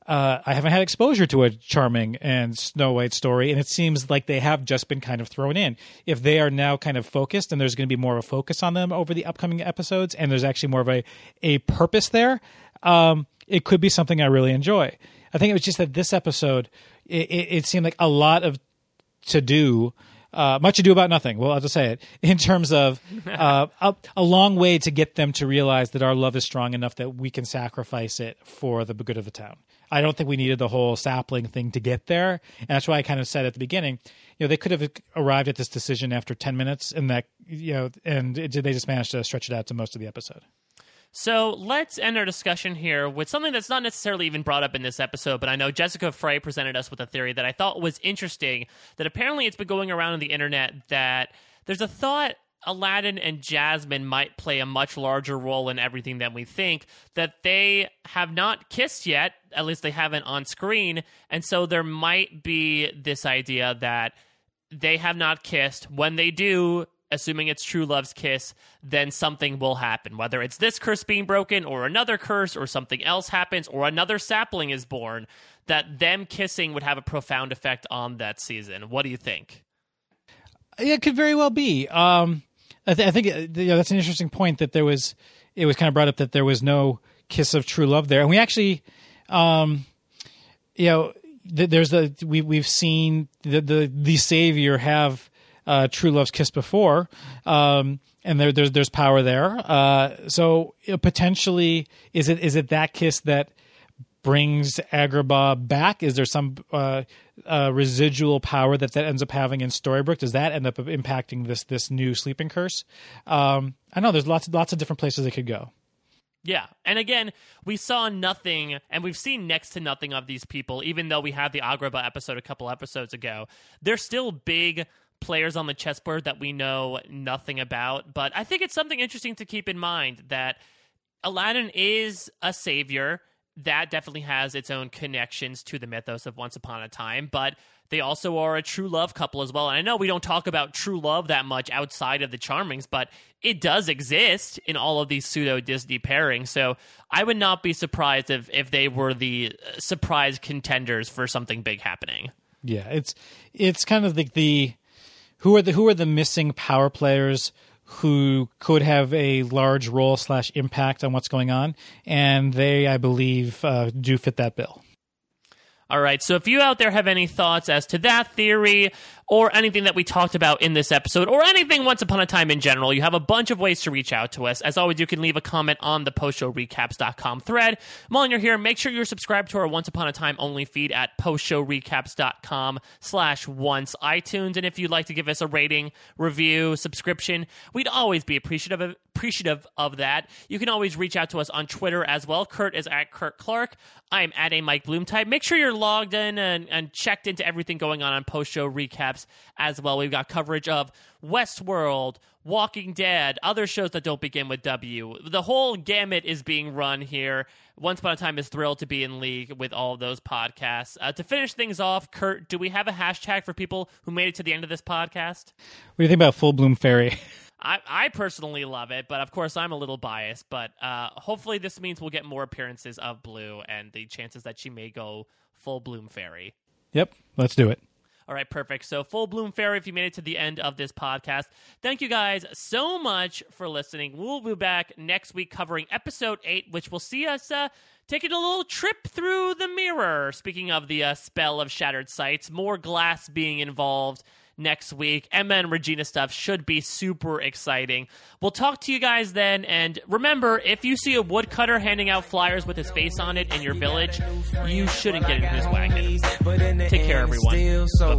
uh, I haven't had exposure to a charming and Snow White story, and it seems like they have just been kind of thrown in. If they are now kind of focused, and there's going to be more of a focus on them over the upcoming episodes, and there's actually more of a a purpose there, um, it could be something I really enjoy. I think it was just that this episode it, it, seemed like a lot of to do. Uh, much ado about nothing. Well, I'll just say it in terms of uh, a, a, long way to get them to realize that our love is strong enough that we can sacrifice it for the good of the town. I don't think we needed the whole sapling thing to get there, and that's why I kind of said at the beginning, you know, they could have arrived at this decision after ten minutes, and that you know, and it, they just managed to stretch it out to most of the episode. So let's end our discussion here with something that's not necessarily even brought up in this episode, but I know Jessica Frey presented us with a theory that I thought was interesting. That apparently it's been going around on the internet that there's a thought Aladdin and Jasmine might play a much larger role in everything than we think, that they have not kissed yet, at least they haven't on screen, and so there might be this idea that they have not kissed. When they do, assuming it's true love's kiss, then something will happen. Whether it's this curse being broken, or another curse, or something else happens, or another sapling is born, that them kissing would have a profound effect on that season. What do you think? It could very well be. Um, I, th- I, think uh, you know, that's an interesting point that there was. It was kind of brought up that there was no kiss of true love there, and we actually, um, you know, th- there's the we we've seen the the the savior have uh, True Love's Kiss before, um, and there, there's there's power there. Uh, so potentially, is it is it that kiss that brings Agrabah back? Is there some uh, uh, residual power that that ends up having in Storybrooke? Does that end up impacting this this new sleeping curse? Um, I know there's lots lots of different places it could go. Yeah. And again, we saw nothing and we've seen next to nothing of these people, even though we had the Agrabah episode a couple episodes ago. They're still big players on the chessboard that we know nothing about. But I think it's something interesting to keep in mind that Aladdin is a savior. That definitely has its own connections to the mythos of Once Upon a Time, but they also are a true love couple as well. And I know we don't talk about true love that much outside of the Charmings, but it does exist in all of these pseudo Disney pairings. So I would not be surprised if, if they were the uh, surprise contenders for something big happening. Yeah, it's it's kind of like the who are the who are the missing power players who could have a large role slash impact on what's going on, and they, I believe, uh, do fit that bill. All right. So if you out there have any thoughts as to that theory or anything that we talked about in this episode or anything Once Upon a Time in general, you have a bunch of ways to reach out to us. As always, you can leave a comment on the postshowrecaps.com thread. While you're here, make sure you're subscribed to our Once Upon a Time only feed at postshowrecaps.com slash once iTunes. And if you'd like to give us a rating, review, subscription, we'd always be appreciative of, appreciative of that. You can always reach out to us on Twitter as well. Kurt is at Kurt Clark. I'm at a Mike Bloom type. Make sure you're logged in and, and checked into everything going on on post show recaps as well. We've got coverage of Westworld, Walking Dead, other shows that don't begin with W. The whole gamut is being run here. Once Upon a Time is thrilled to be in league with all of those podcasts. Uh, to finish things off, Kurt, do we have a hashtag for people who made it to the end of this podcast? What do you think about Full Bloom Fairy? I, I personally love it, but of course I'm a little biased. But uh, hopefully this means we'll get more appearances of Blue and the chances that she may go full bloom fairy. Yep, let's do it. All right, perfect. So, full bloom fairy, if you made it to the end of this podcast, thank you guys so much for listening. We'll be back next week covering episode eight, which will see us uh, taking a little trip through the mirror. Speaking of the uh, spell of shattered sights, more glass being involved next week. Emma and Regina stuff should be super exciting. We'll talk to you guys then. And remember, if you see a woodcutter handing out flyers with his face on it in your village, you shouldn't get in his wagon. Take care, everyone. so